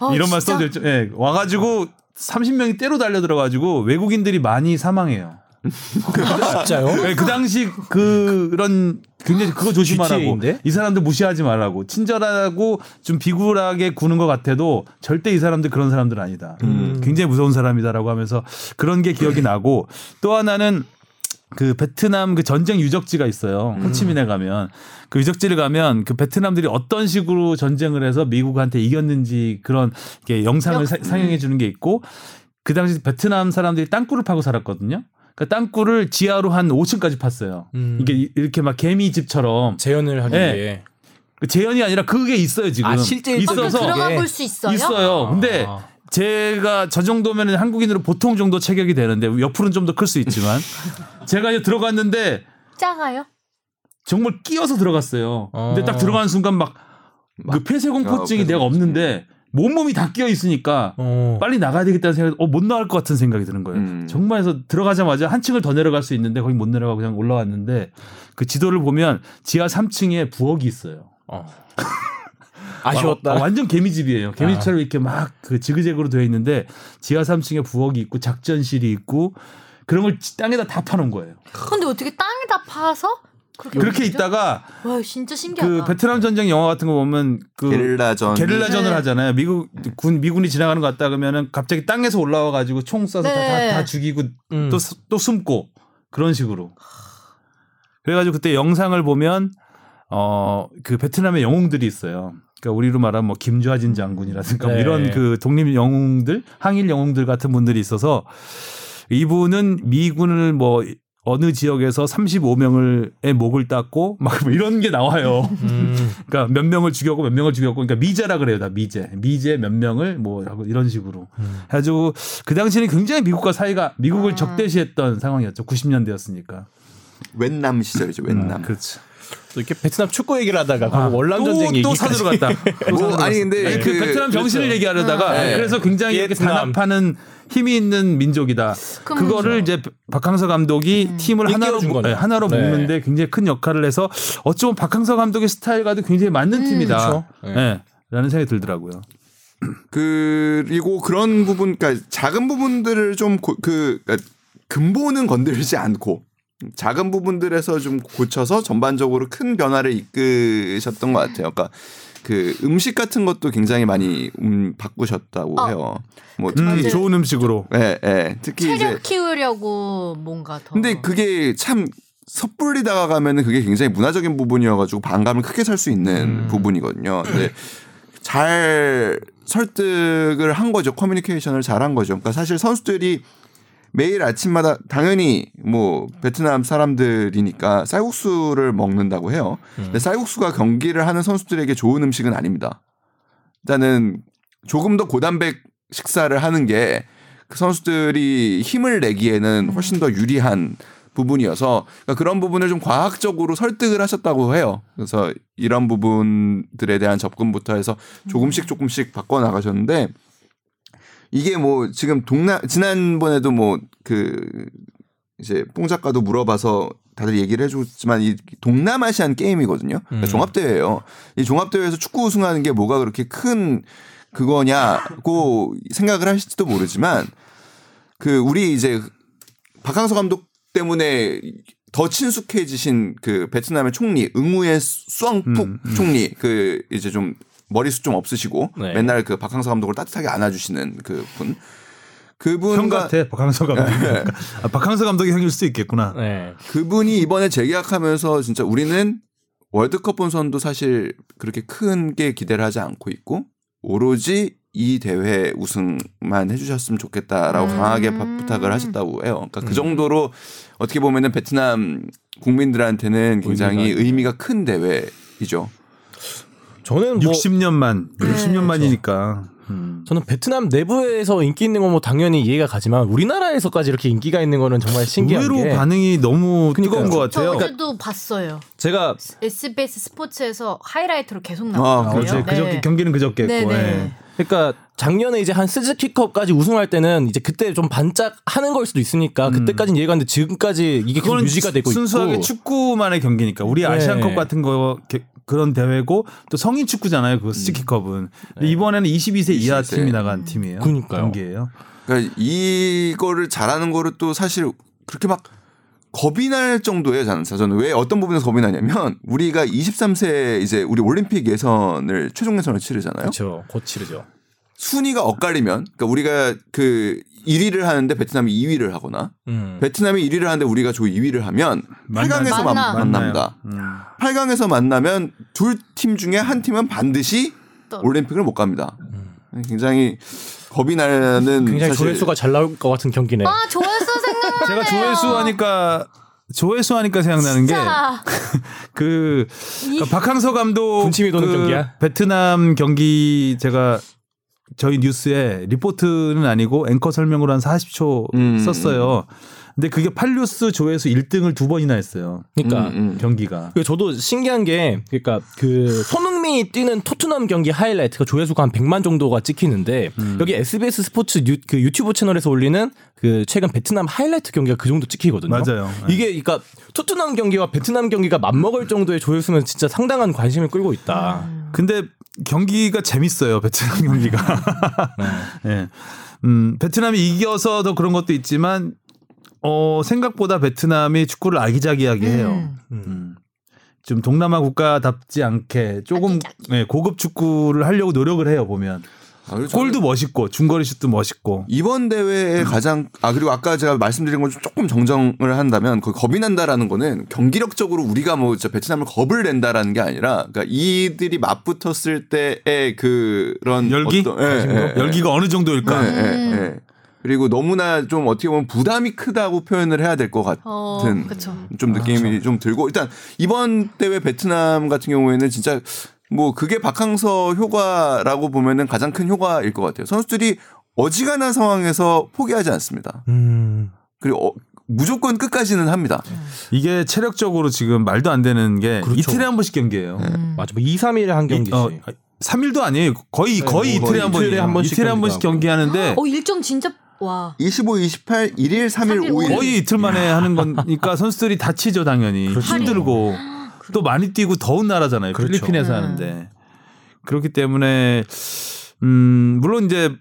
어, 이런 말? 써도. 예. 와가지고 30명이 때로 달려 들어가지고 외국인들이 많이 사망해요. 진짜요? 네, 그 당시 그런 굉장히 그거 조심하라고 GTA인데? 이 사람들 무시하지 말라고 친절하고 좀 비굴하게 구는 것 같아도 절대 이 사람들 그런 사람들 아니다. 음. 굉장히 무서운 사람이다라고 하면서 그런 게 기억이 나고 또 하나는 그 베트남 그 전쟁 유적지가 있어요. 호치민에 가면 그 유적지를 가면 그 베트남들이 어떤 식으로 전쟁을 해서 미국한테 이겼는지 그런 이렇게 영상을 역- 사- 상영해 주는 게 있고 그 당시 베트남 사람들이 땅굴을 파고 살았거든요. 그 땅굴을 지하로 한 5층까지 팠어요. 음. 이게 이- 이렇게 막 개미 집처럼 재현을 하기 네. 위해. 그 재현이 아니라 그게 있어요 지금. 아, 실제 어, 있어서 들어가 그게 볼수 있어요? 있어요. 근데 아. 제가 저 정도면 한국인으로 보통 정도 체격이 되는데 옆으로는 좀 더 클 수 있지만 제가 이제 들어갔는데 작아요? 정말 끼어서 들어갔어요. 근데 어. 딱 들어가는 순간 막 그 폐쇄공포증이 어, 내가 없는데 몸몸이 다 끼어 있으니까 어. 빨리 나가야 되겠다는 생각이 어, 못 나갈 것 같은 생각이 드는 거예요. 음. 정말 해서 들어가자마자 한 층을 더 내려갈 수 있는데 거기 못 내려가고 그냥 올라왔는데 그 지도를 보면 지하 3층에 부엌이 있어요. 어. 아쉬웠다. 와- 완전 개미집이에요. 개미집처럼 아. 이렇게 막 그 지그재그로 되어 있는데 지하 3층에 부엌이 있고 작전실이 있고 그런 걸 땅에다 다 파놓은 거예요. 근데 어떻게 땅에다 파서 그렇게, 그렇게? 있다가 와 진짜 신기하다. 그 베트남 전쟁 영화 같은 거 보면 그 게릴라전 게릴라전을 네. 하잖아요. 미국 군 미군이 지나가는 것 같다 그러면은 갑자기 땅에서 올라와 가지고 총 쏴서 다, 네. 다, 다 죽이고 음. 또또 숨고 그런 식으로. 그래가지고 그때 영상을 보면 어 그 베트남의 영웅들이 있어요. 그러니까 우리로 말하면 뭐 김좌진 장군이라든가 뭐 네. 이런 그 독립 영웅들, 항일 영웅들 같은 분들이 있어서 이분은 미군을 뭐 어느 지역에서 35명을의 목을 땄고 막뭐 이런 게 나와요. 음. 그러니까 몇 명을 죽였고 몇 명을 죽였고 그러니까 미제라 그래요 다 미제 미제 몇 명을 뭐 하고 이런 식으로 음. 해가지고 그 당시에는 굉장히 미국과 사이가 미국을 아. 적대시했던 상황이었죠 90년대였으니까 웬남 시절이죠. 웬남. 그렇죠 또 이렇게 베트남 축구 얘기를 하다가 아, 월남 전쟁 또, 얘기 또 산으로 갔다 또 뭐, 아니. 근데 그, 그- 베트남 정신을 그렇죠. 얘기하려다가 네. 그래서 굉장히 이렇게. 단합하는 힘이 있는 민족이다 그거를 이제 박항서 감독이 팀을 하나로. 네, 하나로 네. 묶는데 굉장히 큰 역할을 해서 어쩌면 박항서 감독의 스타일과도 굉장히 맞는 팀이다 그렇죠. 네. 네. 라는 생각이 들더라고요 그리고 그런 부분, 그러니까 작은 부분들을 좀그 근본은 건드리지 않고 작은 부분들에서 좀 고쳐서 전반적으로 큰 변화를 이끄셨던 것 같아요. 그러니까 그 음식 같은 것도 굉장히 많이 음, 바꾸셨다고 어. 해요. 뭐 음, 특히 좋은 음식으로. 예, 예. 특히 이제 체력 키우려고 뭔가 더. 근데 그게 참 섣불리 다가가면은 그게 굉장히 문화적인 부분이어가지고 반감을 크게 살 수 있는 부분이거든요. 근데 잘 설득을 한 거죠. 커뮤니케이션을 잘 한 거죠. 그러니까 사실 선수들이 매일 아침마다 당연히 뭐 베트남 사람들이니까 쌀국수를 먹는다고 해요. 근데 쌀국수가 경기를 하는 선수들에게 좋은 음식은 아닙니다. 일단은 조금 더 고단백 식사를 하는 게 그 선수들이 힘을 내기에는 훨씬 더 유리한 부분이어서 그러니까 그런 부분을 좀 과학적으로 설득을 하셨다고 해요. 그래서 이런 부분들에 대한 접근부터 해서 조금씩 조금씩 바꿔 나가셨는데 이게 뭐 지금 동남 지난번에도 뭐 그 이제 뽕 작가도 물어봐서 다들 얘기를 해줬지만 이 동남아시안 게임이거든요. 그러니까 음. 종합 대회예요. 이 종합 대회에서 축구 우승하는 게 뭐가 그렇게 큰 그거냐고 생각을 하실지도 모르지만 그 우리 이제 박항서 감독 때문에 더 친숙해지신 그 베트남의 총리 응우의 수앙푹 음, 총리 그 이제 좀 머리숱 좀 없으시고 네. 맨날 그 박항서 감독을 따뜻하게 안아주시는 그 분. 형 그분과 같아 박항서 감독. 아, 박항서 감독이 형일 수도 있겠구나. 네. 그분이 이번에 재계약하면서 진짜 우리는 월드컵 본선도 사실 그렇게 큰 게 기대를 하지 않고 있고 오로지 이 대회 우승만 해주셨으면 좋겠다라고 음. 강하게 바- 부탁을 하셨다고 해요. 그러니까 음. 그 정도로 어떻게 보면은 베트남 국민들한테는 굉장히 의미가 의미가 큰 대회이죠. 저는 뭐 60년만, 네. 60년만이니까. 음. 저는 베트남 내부에서 인기 있는 건 뭐 당연히 이해가 가지만 우리나라에서까지 이렇게 인기가 있는 거는 정말 신기한 의외로 게 반응이 너무 그러니까요. 뜨거운 것 같아요. 저 어제도 봤어요. 제가 SBS 스포츠에서 하이라이트로 계속 아, 나왔거든요. 그렇지. 그렇죠. 그저께 경기는 그저께 했고. 네네. 예. 그러니까 작년에 이제 한 스즈키컵까지 우승할 때는 이제 그때 좀 반짝하는 걸 수도 있으니까 그때까지는 이해가 갔는데 지금까지 이게 계속 유지가 되고 순수하게 있고 축구만의 경기니까 우리 네. 아시안컵 같은 거 게- 그런 대회고 또 성인 축구잖아요. 그 스키컵은. 근데 이번에는 22세 이하 22세. 팀이 나간 팀이에요. 그러니까요. 경기예요. 그러니까 이거를 잘하는 거를 또 사실 그렇게 막 겁이 날 정도예요. 저는 저는 왜 어떤 부분에서 겁이 나냐면 우리가 23세 이제 우리 올림픽 예선을 최종 예선을 치르잖아요. 그렇죠. 곧 치르죠. 순위가 엇갈리면 그러니까 우리가 그 1위를 하는데 베트남이 2위를 하거나 음. 베트남이 1위를 하는데 우리가 조 2위를 하면 만나- 8강에서 만, 만나. 만납니다. 음. 8강에서 만나면 둘 팀 중에 한 팀은 반드시 또. 올림픽을 못 갑니다. 굉장히 겁이 나는 굉장히 사실 조회수가 잘 나올 것 같은 경기네. 아 조회수 생각나네요. 제가 조회수 하니까 조회수 하니까 생각나는 게 진짜. 그 그러니까 박항서 감독 군침이 도는 그 경기야? 베트남 경기 제가 저희 뉴스에 리포트는 아니고 앵커 설명으로 한 40초 음. 썼어요. 근데 그게 팔뉴스 조회수 1등을 두 번이나 했어요. 그러니까 음, 음. 경기가. 그 저도 신기한 게 그러니까 그 손흥민이 뛰는 토트넘 경기 하이라이트가 조회수가 한 100만 정도가 찍히는데 여기 SBS 스포츠 유, 그 유튜브 채널에서 올리는 그 최근 베트남 하이라이트 경기가 그 정도 찍히거든요. 맞아요. 네. 이게 그러니까 토트넘 경기와 베트남 경기가 맞먹을 정도의 조회수면 진짜 상당한 관심을 끌고 있다. 근데 경기가 재밌어요. 베트남 경기가. 예. 음, 베트남이 이겨서 더 그런 것도 있지만 어, 생각보다 베트남이 축구를 아기자기하게 해요. 음. 음. 좀 동남아 국가답지 않게 조금 예, 고급 축구를 하려고 노력을 해요 보면 아, 골도 멋있고 중거리 슛도 멋있고 이번 대회의 가장 아 그리고 아까 제가 말씀드린 걸 조금 정정을 한다면 그 겁이 난다라는 거는 경기력적으로 우리가 뭐 진짜 베트남을 겁을 낸다라는 게 아니라 그러니까 이들이 맞붙었을 때의 그런 열기 어떤- 예, 예, 예. 열기가 어느 정도일까? 예, 예, 예. 그리고 너무나 좀 어떻게 보면 부담이 크다고 표현을 해야 될 것 같은 어. 좀 느낌이 좀 들고 일단 이번 대회 베트남 같은 경우에는 진짜 뭐 그게 박항서 효과라고 보면은 가장 큰 효과일 것 같아요. 선수들이 어지간한 상황에서 포기하지 않습니다. 음. 그리고 어, 무조건 끝까지는 합니다. 이게 체력적으로 지금 말도 안 되는 게 그렇죠. 이틀에 한 번씩 경기예요. 음. 맞아. 뭐 2, 3일에 한 경기지. 어, 3일도 아니에요. 거의 거의 뭐 이틀에 한 이틀에 번이에요. 한 번씩 이틀에 한 번씩 경기하는데 어 일정 진짜 와. 25, 28, 1일, 3일, 삼일, 5일. 거의 이틀 만에 하는 거니까 선수들이 다치죠 당연히 힘들고 또 많이 뛰고 더운 나라잖아요 그렇죠. 필리핀에서 음. 하는데 그렇기 때문에 음 물론 이제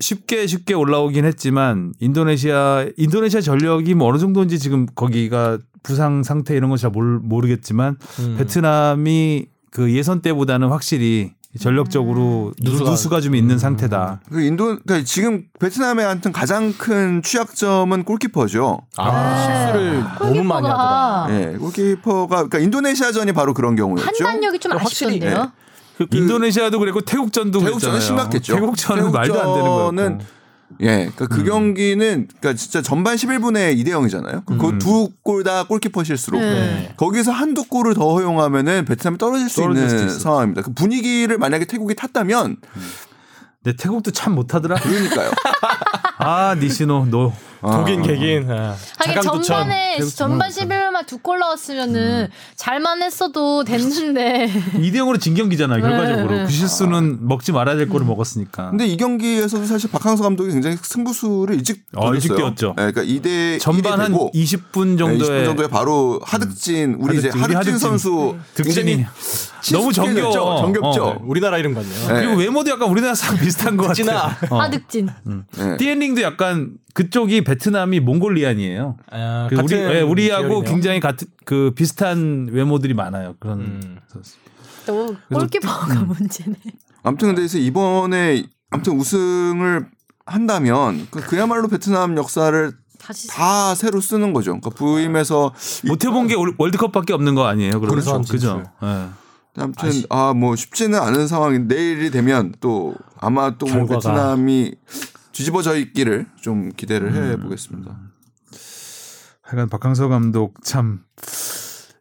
쉽게 쉽게 올라오긴 했지만 인도네시아 인도네시아 전력이 뭐 어느 정도인지 지금 거기가 부상 상태 이런 거잘 모르겠지만 음. 베트남이 그 예선 때보다는 확실히 전력적으로 누- 누수가- 누수가 좀 있는 상태다. 그 인도 그러니까 지금 베트남의 한튼 가장 큰 취약점은 골키퍼죠. 아, 실수를 너무 많이 하더라. 골키퍼가 예, 골키퍼가 그러니까 인도네시아전이 바로 그런 경우였죠. 판단력이 좀 확실히, 아쉽던데요. 그- 인도네시아도 그랬고 태국전도 태국전은 그랬잖아요. 심각했죠. 태국전은 말도 안 되는 태국전은 거였고. 예, 그러니까 그 경기는 그러니까 진짜 전반 11분에 2대 0이잖아요. 그 두 골 다 골키퍼 실수로. 네. 거기서 한두 골을 더 허용하면은 베트남이 떨어질 수 떨어질 있는. 상황입니다. 그 분위기를 만약에 태국이 탔다면 근데 태국도 참 못하더라. 그러니까요. 아 니시노 너 독인 개긴 아, 하긴. 전반에 전반 정말 11분만 두골 넣었으면은 잘만 했어도 됐는데 2대 0으로 진 경기잖아요. 결과적으로 네. 그 실수는 먹지 말아야 될 거를 먹었으니까. 근데 이 경기에서도 사실 박항서 감독이 굉장히 승부수를 일찍 어. 일찍 띄웠죠. 예, 그러니까 2대 전반 한 20분 네, 20분 정도에 정도에 바로 하득진 우리 이제 하득진, 우리 하득진 하득진. 선수 득진이 너무 정겨워. 정겹죠. 어. 우리나라 이름 같네요. 네. 그리고 외모도 약간 우리나라 사람 비슷한 것 득진아. 같아. 어. 하득진. 네. 띠엔링도 약간 그쪽이 베트남이 몽골리안이에요. 아, 그 우리 같은 예, 우리하고 계열이네요. 굉장히 같은 그 비슷한 외모들이 많아요. 그런 음. 또 골키퍼가 문제네. 아무튼 근데 그래서 이번에 아무튼 우승을 한다면 그 그야말로 베트남 역사를 다시 다 새로 쓰는 거죠. 그러니까 부임에서 못 해본 게 올- 월드컵밖에 없는 거 아니에요? 그렇죠. 그죠. 예. 아무튼 아뭐 쉽지는 않은 상황인 내일이 되면 또 아마 또 뭐. 베트남이 뒤집어져 있기를 좀 기대를 해 보겠습니다. 하여간 박항서 감독 참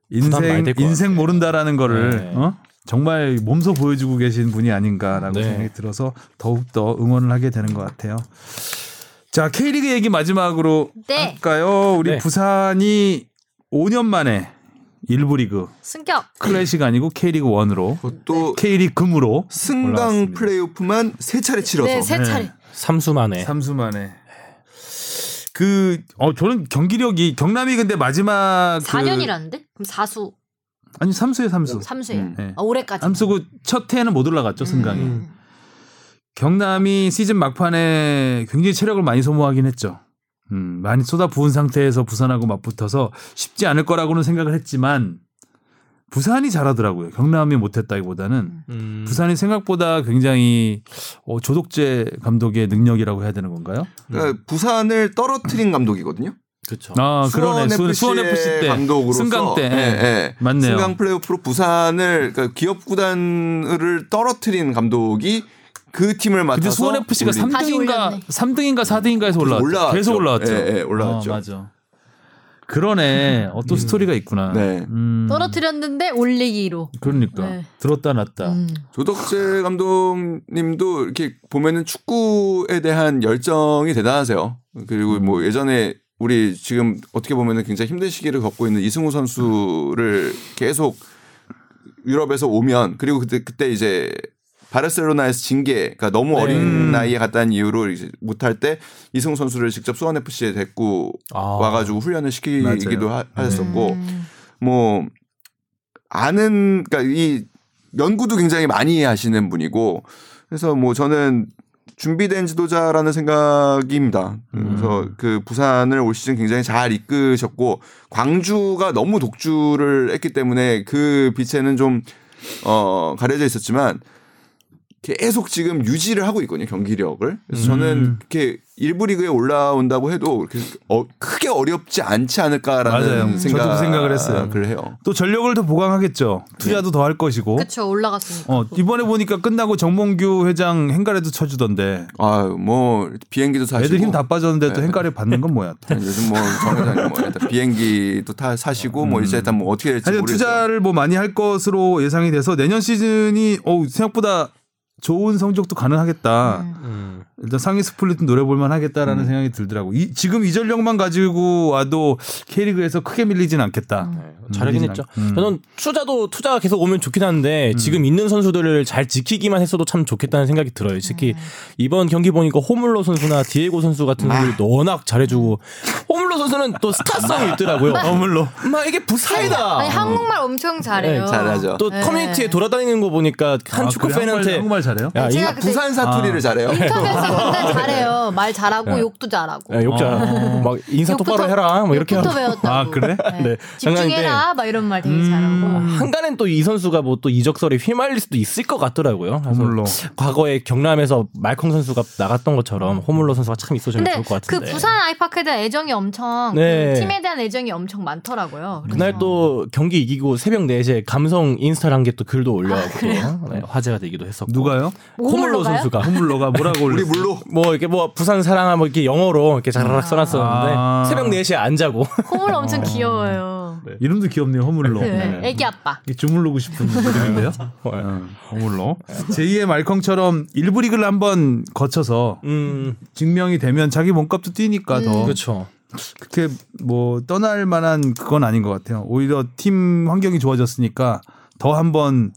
인생 인생 모른다라는 거를 네. 어? 정말 몸소 보여주고 계신 분이 아닌가라고 네. 생각이 들어서 더욱 더 응원을 하게 되는 것 같아요. 자 K리그 얘기 마지막으로 네. 할까요? 우리 네. 부산이 5년 만에 1부 리그 승격. 클래식 아니고 K리그 1으로 그것도 K리그 금으로 승강 올라왔습니다. 플레이오프만 세 차례 치러서 네, 세 네. 차례. 삼수 만에 3수 만에 그 어 저는 경기력이 경남이 근데 마지막 그- 4년이라는데? 그럼 4수, 아니 3수에 3수. 3수예요. 음. 네. 아, 올해까지. 3수고 첫 해에는 못 올라갔죠 승강이. 음. 경남이 시즌 막판에 굉장히 체력을 많이 소모하긴 했죠. 음, 많이 쏟아 부은 상태에서 부산하고 맞붙어서 쉽지 않을 거라고는 생각을 했지만 부산이 잘하더라고요. 경남이 못했다기보다는 음. 부산이 생각보다 굉장히 어, 조덕재 감독의 능력이라고 해야 되는 건가요? 그러니까 부산을 떨어뜨린 감독이거든요. 그렇죠. 아 그러네. 수원, FC의 수원 FC 때 감독으로서 승강 때 예, 예. 맞네요. 승강 플레이오프로 부산을 그러니까 기업 구단을 떨어뜨린 감독이 그 팀을 맡아서 근데 수원 FC가 올린- 다시 3등인가 올렸네. 3등인가 4등인가에서 올라왔죠. 올라왔죠. 계속 올라왔죠. 예, 예, 올라왔죠. 어, 맞아. 그러네. 어떤 스토리가 있구나. 네. 음, 떨어뜨렸는데 올리기로. 그러니까 네. 들었다 놨다. 음. 조덕재 감독님도 이렇게 보면은 축구에 대한 열정이 대단하세요. 그리고 음. 뭐 예전에 우리 지금 어떻게 보면은 굉장히 힘든 시기를 겪고 있는 이승우 선수를 계속 유럽에서 오면 그리고 그때 그때 이제 바르셀로나에서 징계, 그러니까 너무 네. 어린 나이에 갔다는 이유로 이제 못할 때 이승우 선수를 직접 수원 FC에 데리고 아. 와가지고 훈련을 시키기도. 하, 하셨었고 음. 뭐 아는 그러니까 이 연구도 굉장히 많이 하시는 분이고 그래서 뭐 저는 준비된 지도자라는 생각입니다. 그래서 음. 그 부산을 올 시즌 굉장히 잘 이끄셨고 광주가 너무 독주를 했기 때문에 그 빛에는 좀 어, 가려져 있었지만 계속 지금 유지를 하고 있거든요 경기력을. 그래서 저는 음. 이렇게 일부 리그에 올라온다고 해도 그렇게 어, 크게 어렵지 않지 않을까라는 맞아요. 생각 저도 그 생각을 했어요. 을 해요. 또 전력을 더 보강하겠죠. 투자도 더할 것이고. 그쵸, 올라갔으니까. 어, 이번에 보니까 끝나고 정몽규 회장 행가래도 쳐주던데. 아뭐 비행기도 사시고 애들 힘 다 빠졌는데 또 네. 행가래 받는 건 뭐야? 또. 요즘 뭐정 회장님 뭐 일단 비행기도 타 사시고 뭐 이제 일단 뭐 어떻게 될지 모르겠어요. 투자를 뭐 많이 할 것으로 예상이 돼서 내년 시즌이 어우 생각보다 좋은 성적도 가능하겠다. 음. 음. 일단 상위 스플릿 노려볼만 하겠다라는 음. 생각이 들더라고. 이, 지금 이 전력만 가지고 와도 K리그에서 크게 밀리진 않겠다. 네, 잘하긴 밀리진 했죠. 않- 음. 저는 투자도 투자가 계속 오면 좋긴 한데 지금 있는 선수들을 잘 지키기만 했어도 참 좋겠다는 생각이 들어요. 특히 이번 경기 보니까 호물로 선수나 디에고 선수 같은 선수들도 워낙 잘해주고 호물로 선수는 또 스타성이 있더라고요. 호물로. 막 이게 부사이다. 아니, 한국말 엄청 잘해요. 네, 잘하죠. 또 네. 커뮤니티에 돌아다니는 거 보니까 한 아, 축구 그래? 한국말- 팬한테 한국말 잘해요? 야, 제가 이- 그때 부산 사투리를 아. 잘해요. 인터뷰에서 굉장히 잘해요. 말 잘하고 네. 욕도 잘하고. 야, 욕자 어. 막 인사 똑바로 해라 뭐 이렇게 하고 배웠다고. 아, 그래? 네. 집중해라 막 이런 말 되게 음. 잘하고. 한간엔 또 이 선수가 뭐 또 이적설에 휘말릴 수도 있을 것 같더라고요. 호물로. 과거에 경남에서 말콩 선수가 나갔던 것처럼 호물로 선수가 참 있어주면 좋을 것그 같은데. 부산 아이파크에 대한 애정이 엄청 네. 그 팀에 대한 애정이 엄청 많더라고요. 그래서 그날 또 경기 이기고 새벽 4시에 감성 인스타를 한게또 글도 올려가지고 아? 네, 화제가 되기도 했었고. 누가요? 호물로 호물로가요? 선수가 호물로가 뭐라고 우리? 물로 뭐 이렇게 뭐 부산 사랑아 뭐 이렇게 영어로 이렇게 자라락 써놨었는데 아. 새벽 4시에 안 자고 호물 엄청 귀여워요. 이름도 귀엽네요. 호물로. 네. 애기 아빠. 이게 주물르고 싶은 이름인데요. 어, 호물로. 제2의 말컹처럼 일부 리그를 한번 거쳐서 음 증명이 되면 자기 몸값도 뛰니까 더 그렇죠. 그렇게 뭐 떠날 만한 그건 아닌 것 같아요. 오히려 팀 환경이 좋아졌으니까 더 한번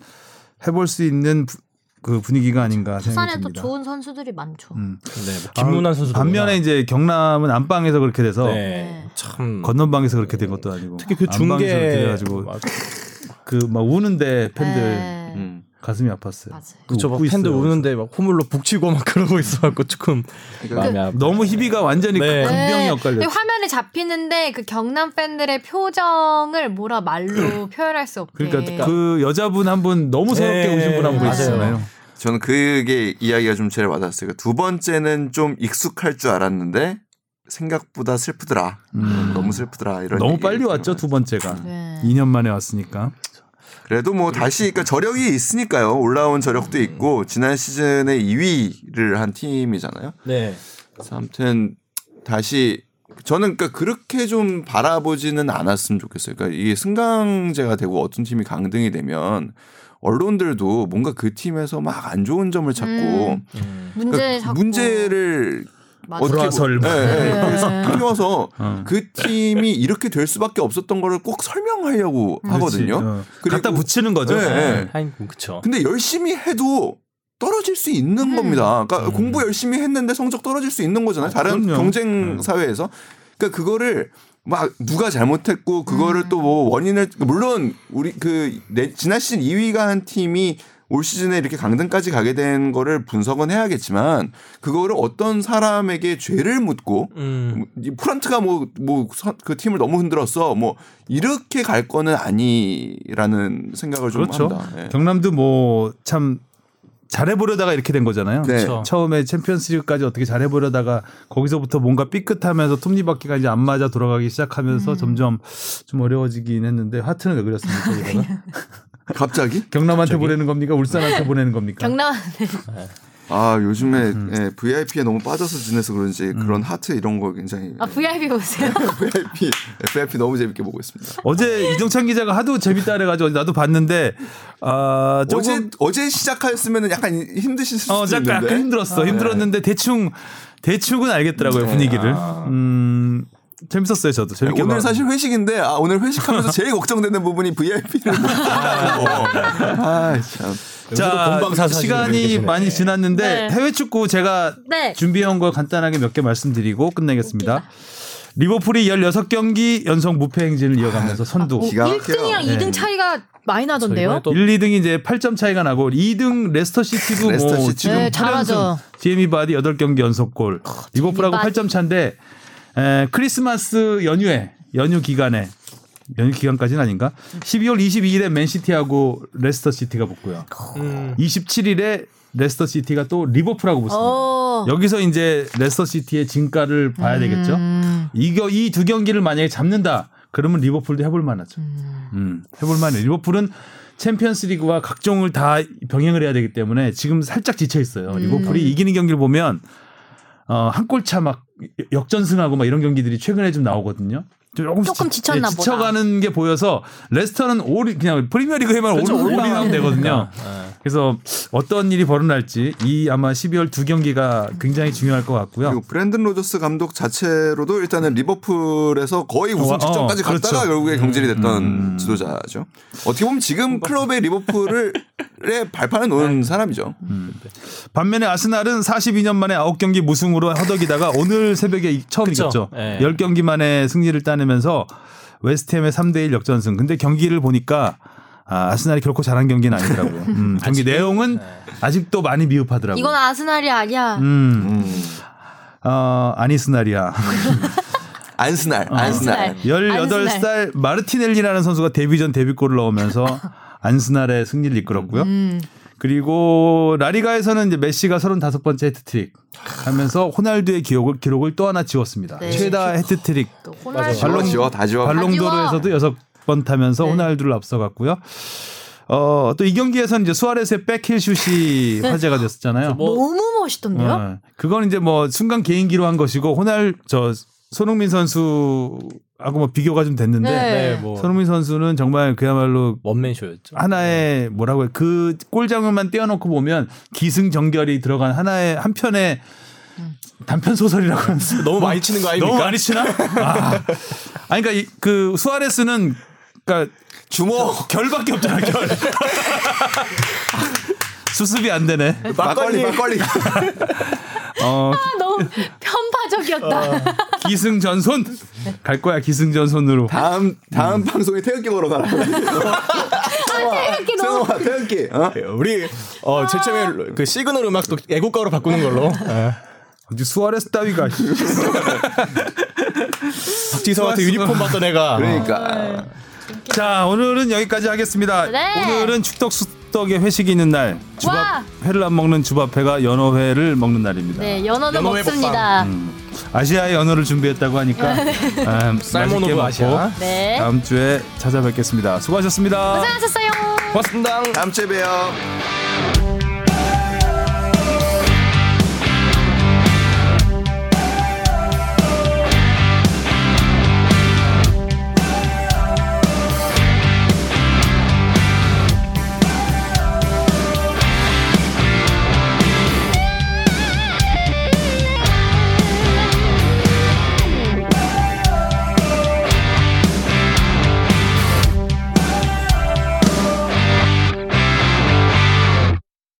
해볼 수 있는 부- 그 분위기가 아닌가 생각이 부산에 또 듭니다. 좋은 선수들이 많죠. 음. 네, 뭐 김문환 선수 반면에 이제 경남은 안방에서 그렇게 돼서 네, 참 건넌방에서 그렇게 된 것도 아니고 특히 그 안방에서 중계 그렇게 돼가지고 막그막 우는데 팬들 네. 음. 가슴이 아팠어요. 맞아요. 그쵸 막 팬들 있어요. 우는데 막 호물로 북치고 막 그러고 있어갖고 조금 마음이 아프. 너무 희비가 완전히 네. 금병이 네. 엇갈렸어. 화면에 잡히는데 그 경남 팬들의 표정을 뭐라 말로 표현할 수 없게. 그러니까 그 여자분 한 분 너무 서럽게 네. 우신 분 한 분. 있잖아요. 저는 그게 이야기가 좀 제일 와닿았어요. 그두 번째는 좀 익숙할 줄 알았는데 생각보다 슬프더라. 음. 너무 슬프더라. 이런 너무 빨리 왔죠. 두 번째가. 네. 2년 만에 왔으니까. 그래도 뭐 다시 그러니까 저력이 있으니까요. 올라온 저력도 있고 지난 시즌에 2위를 한 팀이잖아요. 네. 그래서 아무튼 다시 저는 그러니까 그렇게 좀 바라보지는 않았으면 좋겠어요. 그러니까 이게 승강제가 되고 어떤 팀이 강등이 되면 언론들도 뭔가 그 팀에서 막 안 좋은 점을 찾고 음. 음. 문제 그러니까 자꾸 문제를 막. 예, 예. 네. 그래서 끌려서 어. 그 팀이 이렇게 될 수밖에 없었던 거를 꼭 설명하려고 하거든요. 그렇지. 어. 그리고- 갖다 붙이는 거죠. 네, 네. 그쵸. 근데 열심히 해도 떨어질 수 있는 음. 겁니다. 그러니까 공부 열심히 했는데 성적 떨어질 수 있는 거잖아요. 다른 그럼요. 경쟁 네. 사회에서. 그러니까 그거를 막 누가 잘못했고 음. 그거를 또 뭐 원인을 물론 우리 그 내- 지난 시즌 2위가 한 팀이 올 시즌에 이렇게 강등까지 가게 된 거를 분석은 해야겠지만 그거를 어떤 사람에게 죄를 묻고 음. 이 프런트가 뭐 뭐 그 팀을 너무 흔들었어 뭐 이렇게 갈 거는 아니라는 생각을 좀 그렇죠. 합니다. 예. 경남도 뭐 참 잘해보려다가 이렇게 된 거잖아요. 네. 그렇죠. 처음에 챔피언스리그까지 어떻게 잘해보려다가 거기서부터 뭔가 삐끗하면서 톱니바퀴가 이제 안 맞아 돌아가기 시작하면서 점점 좀 어려워지긴 했는데 하트는 왜 그렸습니까? 갑자기? 경남한테 보내는 겁니까? 울산한테 보내는 겁니까? 경남 아 요즘에 음. 예, VIP에 너무 빠져서 지내서 그런지 그런 하트 이런 거 굉장히 아 VIP 보세요. VIP VIP 너무 재밌게 보고 있습니다. 어제 이정찬 기자가 하도 재밌다 그래가지고 나도 봤는데 아 조금 어제 어제 시작하였으면 약간 힘드실 수도 어, 있는데 잠깐 약간 힘들었어. 힘들었는데 대충 대충은 알겠더라고요 분위기를. 음 재밌었어요 저도 재밌게. 네, 오늘 봐. 사실 회식인데 아 오늘 회식하면서 제일 걱정되는 부분이 VIP를 못 가고 아참 자 시간이 많이. 지났는데 네. 해외 축구 제가 네. 준비해온 거 간단하게 몇 개 말씀드리고 끝내겠습니다. 리버풀이 16경기 연속 무패 행진을 이어가면서 선두. 뭐 기가 막혀요. 1등이랑 네. 2등 차이가 많이 나던데요. 이번에 또 1, 2등이 이제 8점 차이가 나고 2등 레스터 시티도 레스터 뭐 시티. 지금 네, 잘하죠. 제이미 바디 8경기 연속골. 리버풀하고 바디. 8점 차인데 에, 크리스마스 연휴에 연휴 기간에 연휴 기간까지는 아닌가? 12월 22일에 맨시티하고 레스터 시티가 붙고요. 음. 27일에 레스터 시티가 또 리버풀하고 붙습니다. 어. 여기서 이제 레스터 시티의 진가를 봐야 되겠죠. 음. 이거 이 두 경기를 만약에 잡는다. 그러면 리버풀도 해볼 만하죠. 음, 해볼 만해. 리버풀은 챔피언스리그와 각종을 다 병행을 해야 되기 때문에 지금 살짝 지쳐 있어요. 리버풀이 이기는 경기를 보면 어, 한 골차 막 역전승하고 막 이런 경기들이 최근에 좀 나오거든요. 조금, 조금 지쳤나 보다. 지쳐가는 게 보여서 레스터는 올 그냥 프리미어리그에만 그렇죠. 올 올인하면 올라가면 되거든요. 되니까. 그래서 어떤 일이 벌어날지 이 아마 12월 두 경기가 굉장히 중요할 것 같고요. 그리고 브랜든 로저스 감독 자체로도 일단은 리버풀에서 거의 우승 어, 직전까지 어, 갔다가 그렇죠. 결국에 경질이 됐던 음. 지도자죠. 어떻게 보면 지금 클럽의 리버풀을 의 발판을 놓은 사람이죠. 반면에 아스날은 42년 만에 9경기 무승으로 허덕이다가 오늘 새벽에 처음 그쵸. 이겼죠. 네. 10경기 만에 승리를 따내면서 웨스트햄의 3대1 역전승. 근데 경기를 보니까 아, 아스날이 결코 잘한 경기는 아니더라고요. 음, 경기 내용은 아직도 많이 미흡하더라고요. 이건 아스날이 아니야. 음, 어, 아니스날이야. 안스날, 어. 안스날. 18살 마르티넬리라는 선수가 데뷔 전 데뷔골을 넣으면서 안스날의 승리를 이끌었고요. 음. 그리고 라리가에서는 이제 메시가 35번째 해트트릭 하면서 호날두의 기록을, 기록을 또 하나 지웠습니다. 네. 최다 해트트릭 발롱- 지워, 다 지워. 발롱도르에서도 여섯 번 타면서 네. 호날두를 앞서갔고요. 어, 또 이 경기에서는 이제 수아레스의 백힐 슛이 네. 화제가 됐었잖아요. 뭐- 너무 멋있던데요? 어, 그건 이제 뭐 순간 개인기로 한 것이고 호날 저 손흥민 선수 하고 뭐 비교가 좀 됐는데 네. 네, 뭐 손흥민 선수는 정말 그야말로 원맨쇼였죠. 하나의 뭐라고 해그 골장면만 떼어놓고 보면 기승전결이 들어간 하나의 한 편의 단편 소설이라고 하면 너무 많이 치는 거 아닙니까? 너무 많이 치나? 아, 아니 그러니까 이- 그 수아레스는 그러니까 주먹. 결밖에 없잖아 결. 수습이 안 되네. 막걸리, 막걸리. 어, 아, 너무 편파적이었다. 기승전손 갈 거야 기승전손으로. 다음, 다음 방송에 태극기 걸어 가라. 태극기 너무 세영아, 태극기. 어? 우리 어 제처음에 그 시그널 음악도 애국가로 바꾸는 걸로. 예. 어디 수아레스 따위가. 박지성한테 유니폼 받던 애가. 그러니까. 자 오늘은 여기까지 하겠습니다. 네. 오늘은 축덕쑥덕의 회식이 있는 날. 와. 주밥 회를 안 먹는 주밥회가 연어회를 먹는 날입니다. 네, 연어도 연어회 먹습니다. 아시아의 연어를 준비했다고 하니까 음, salmon of 맛있게 먹고 아시아. 네. 다음 주에 찾아뵙겠습니다. 수고하셨습니다. 고생하셨어요. 고맙습니다. 다음 주에 봬요.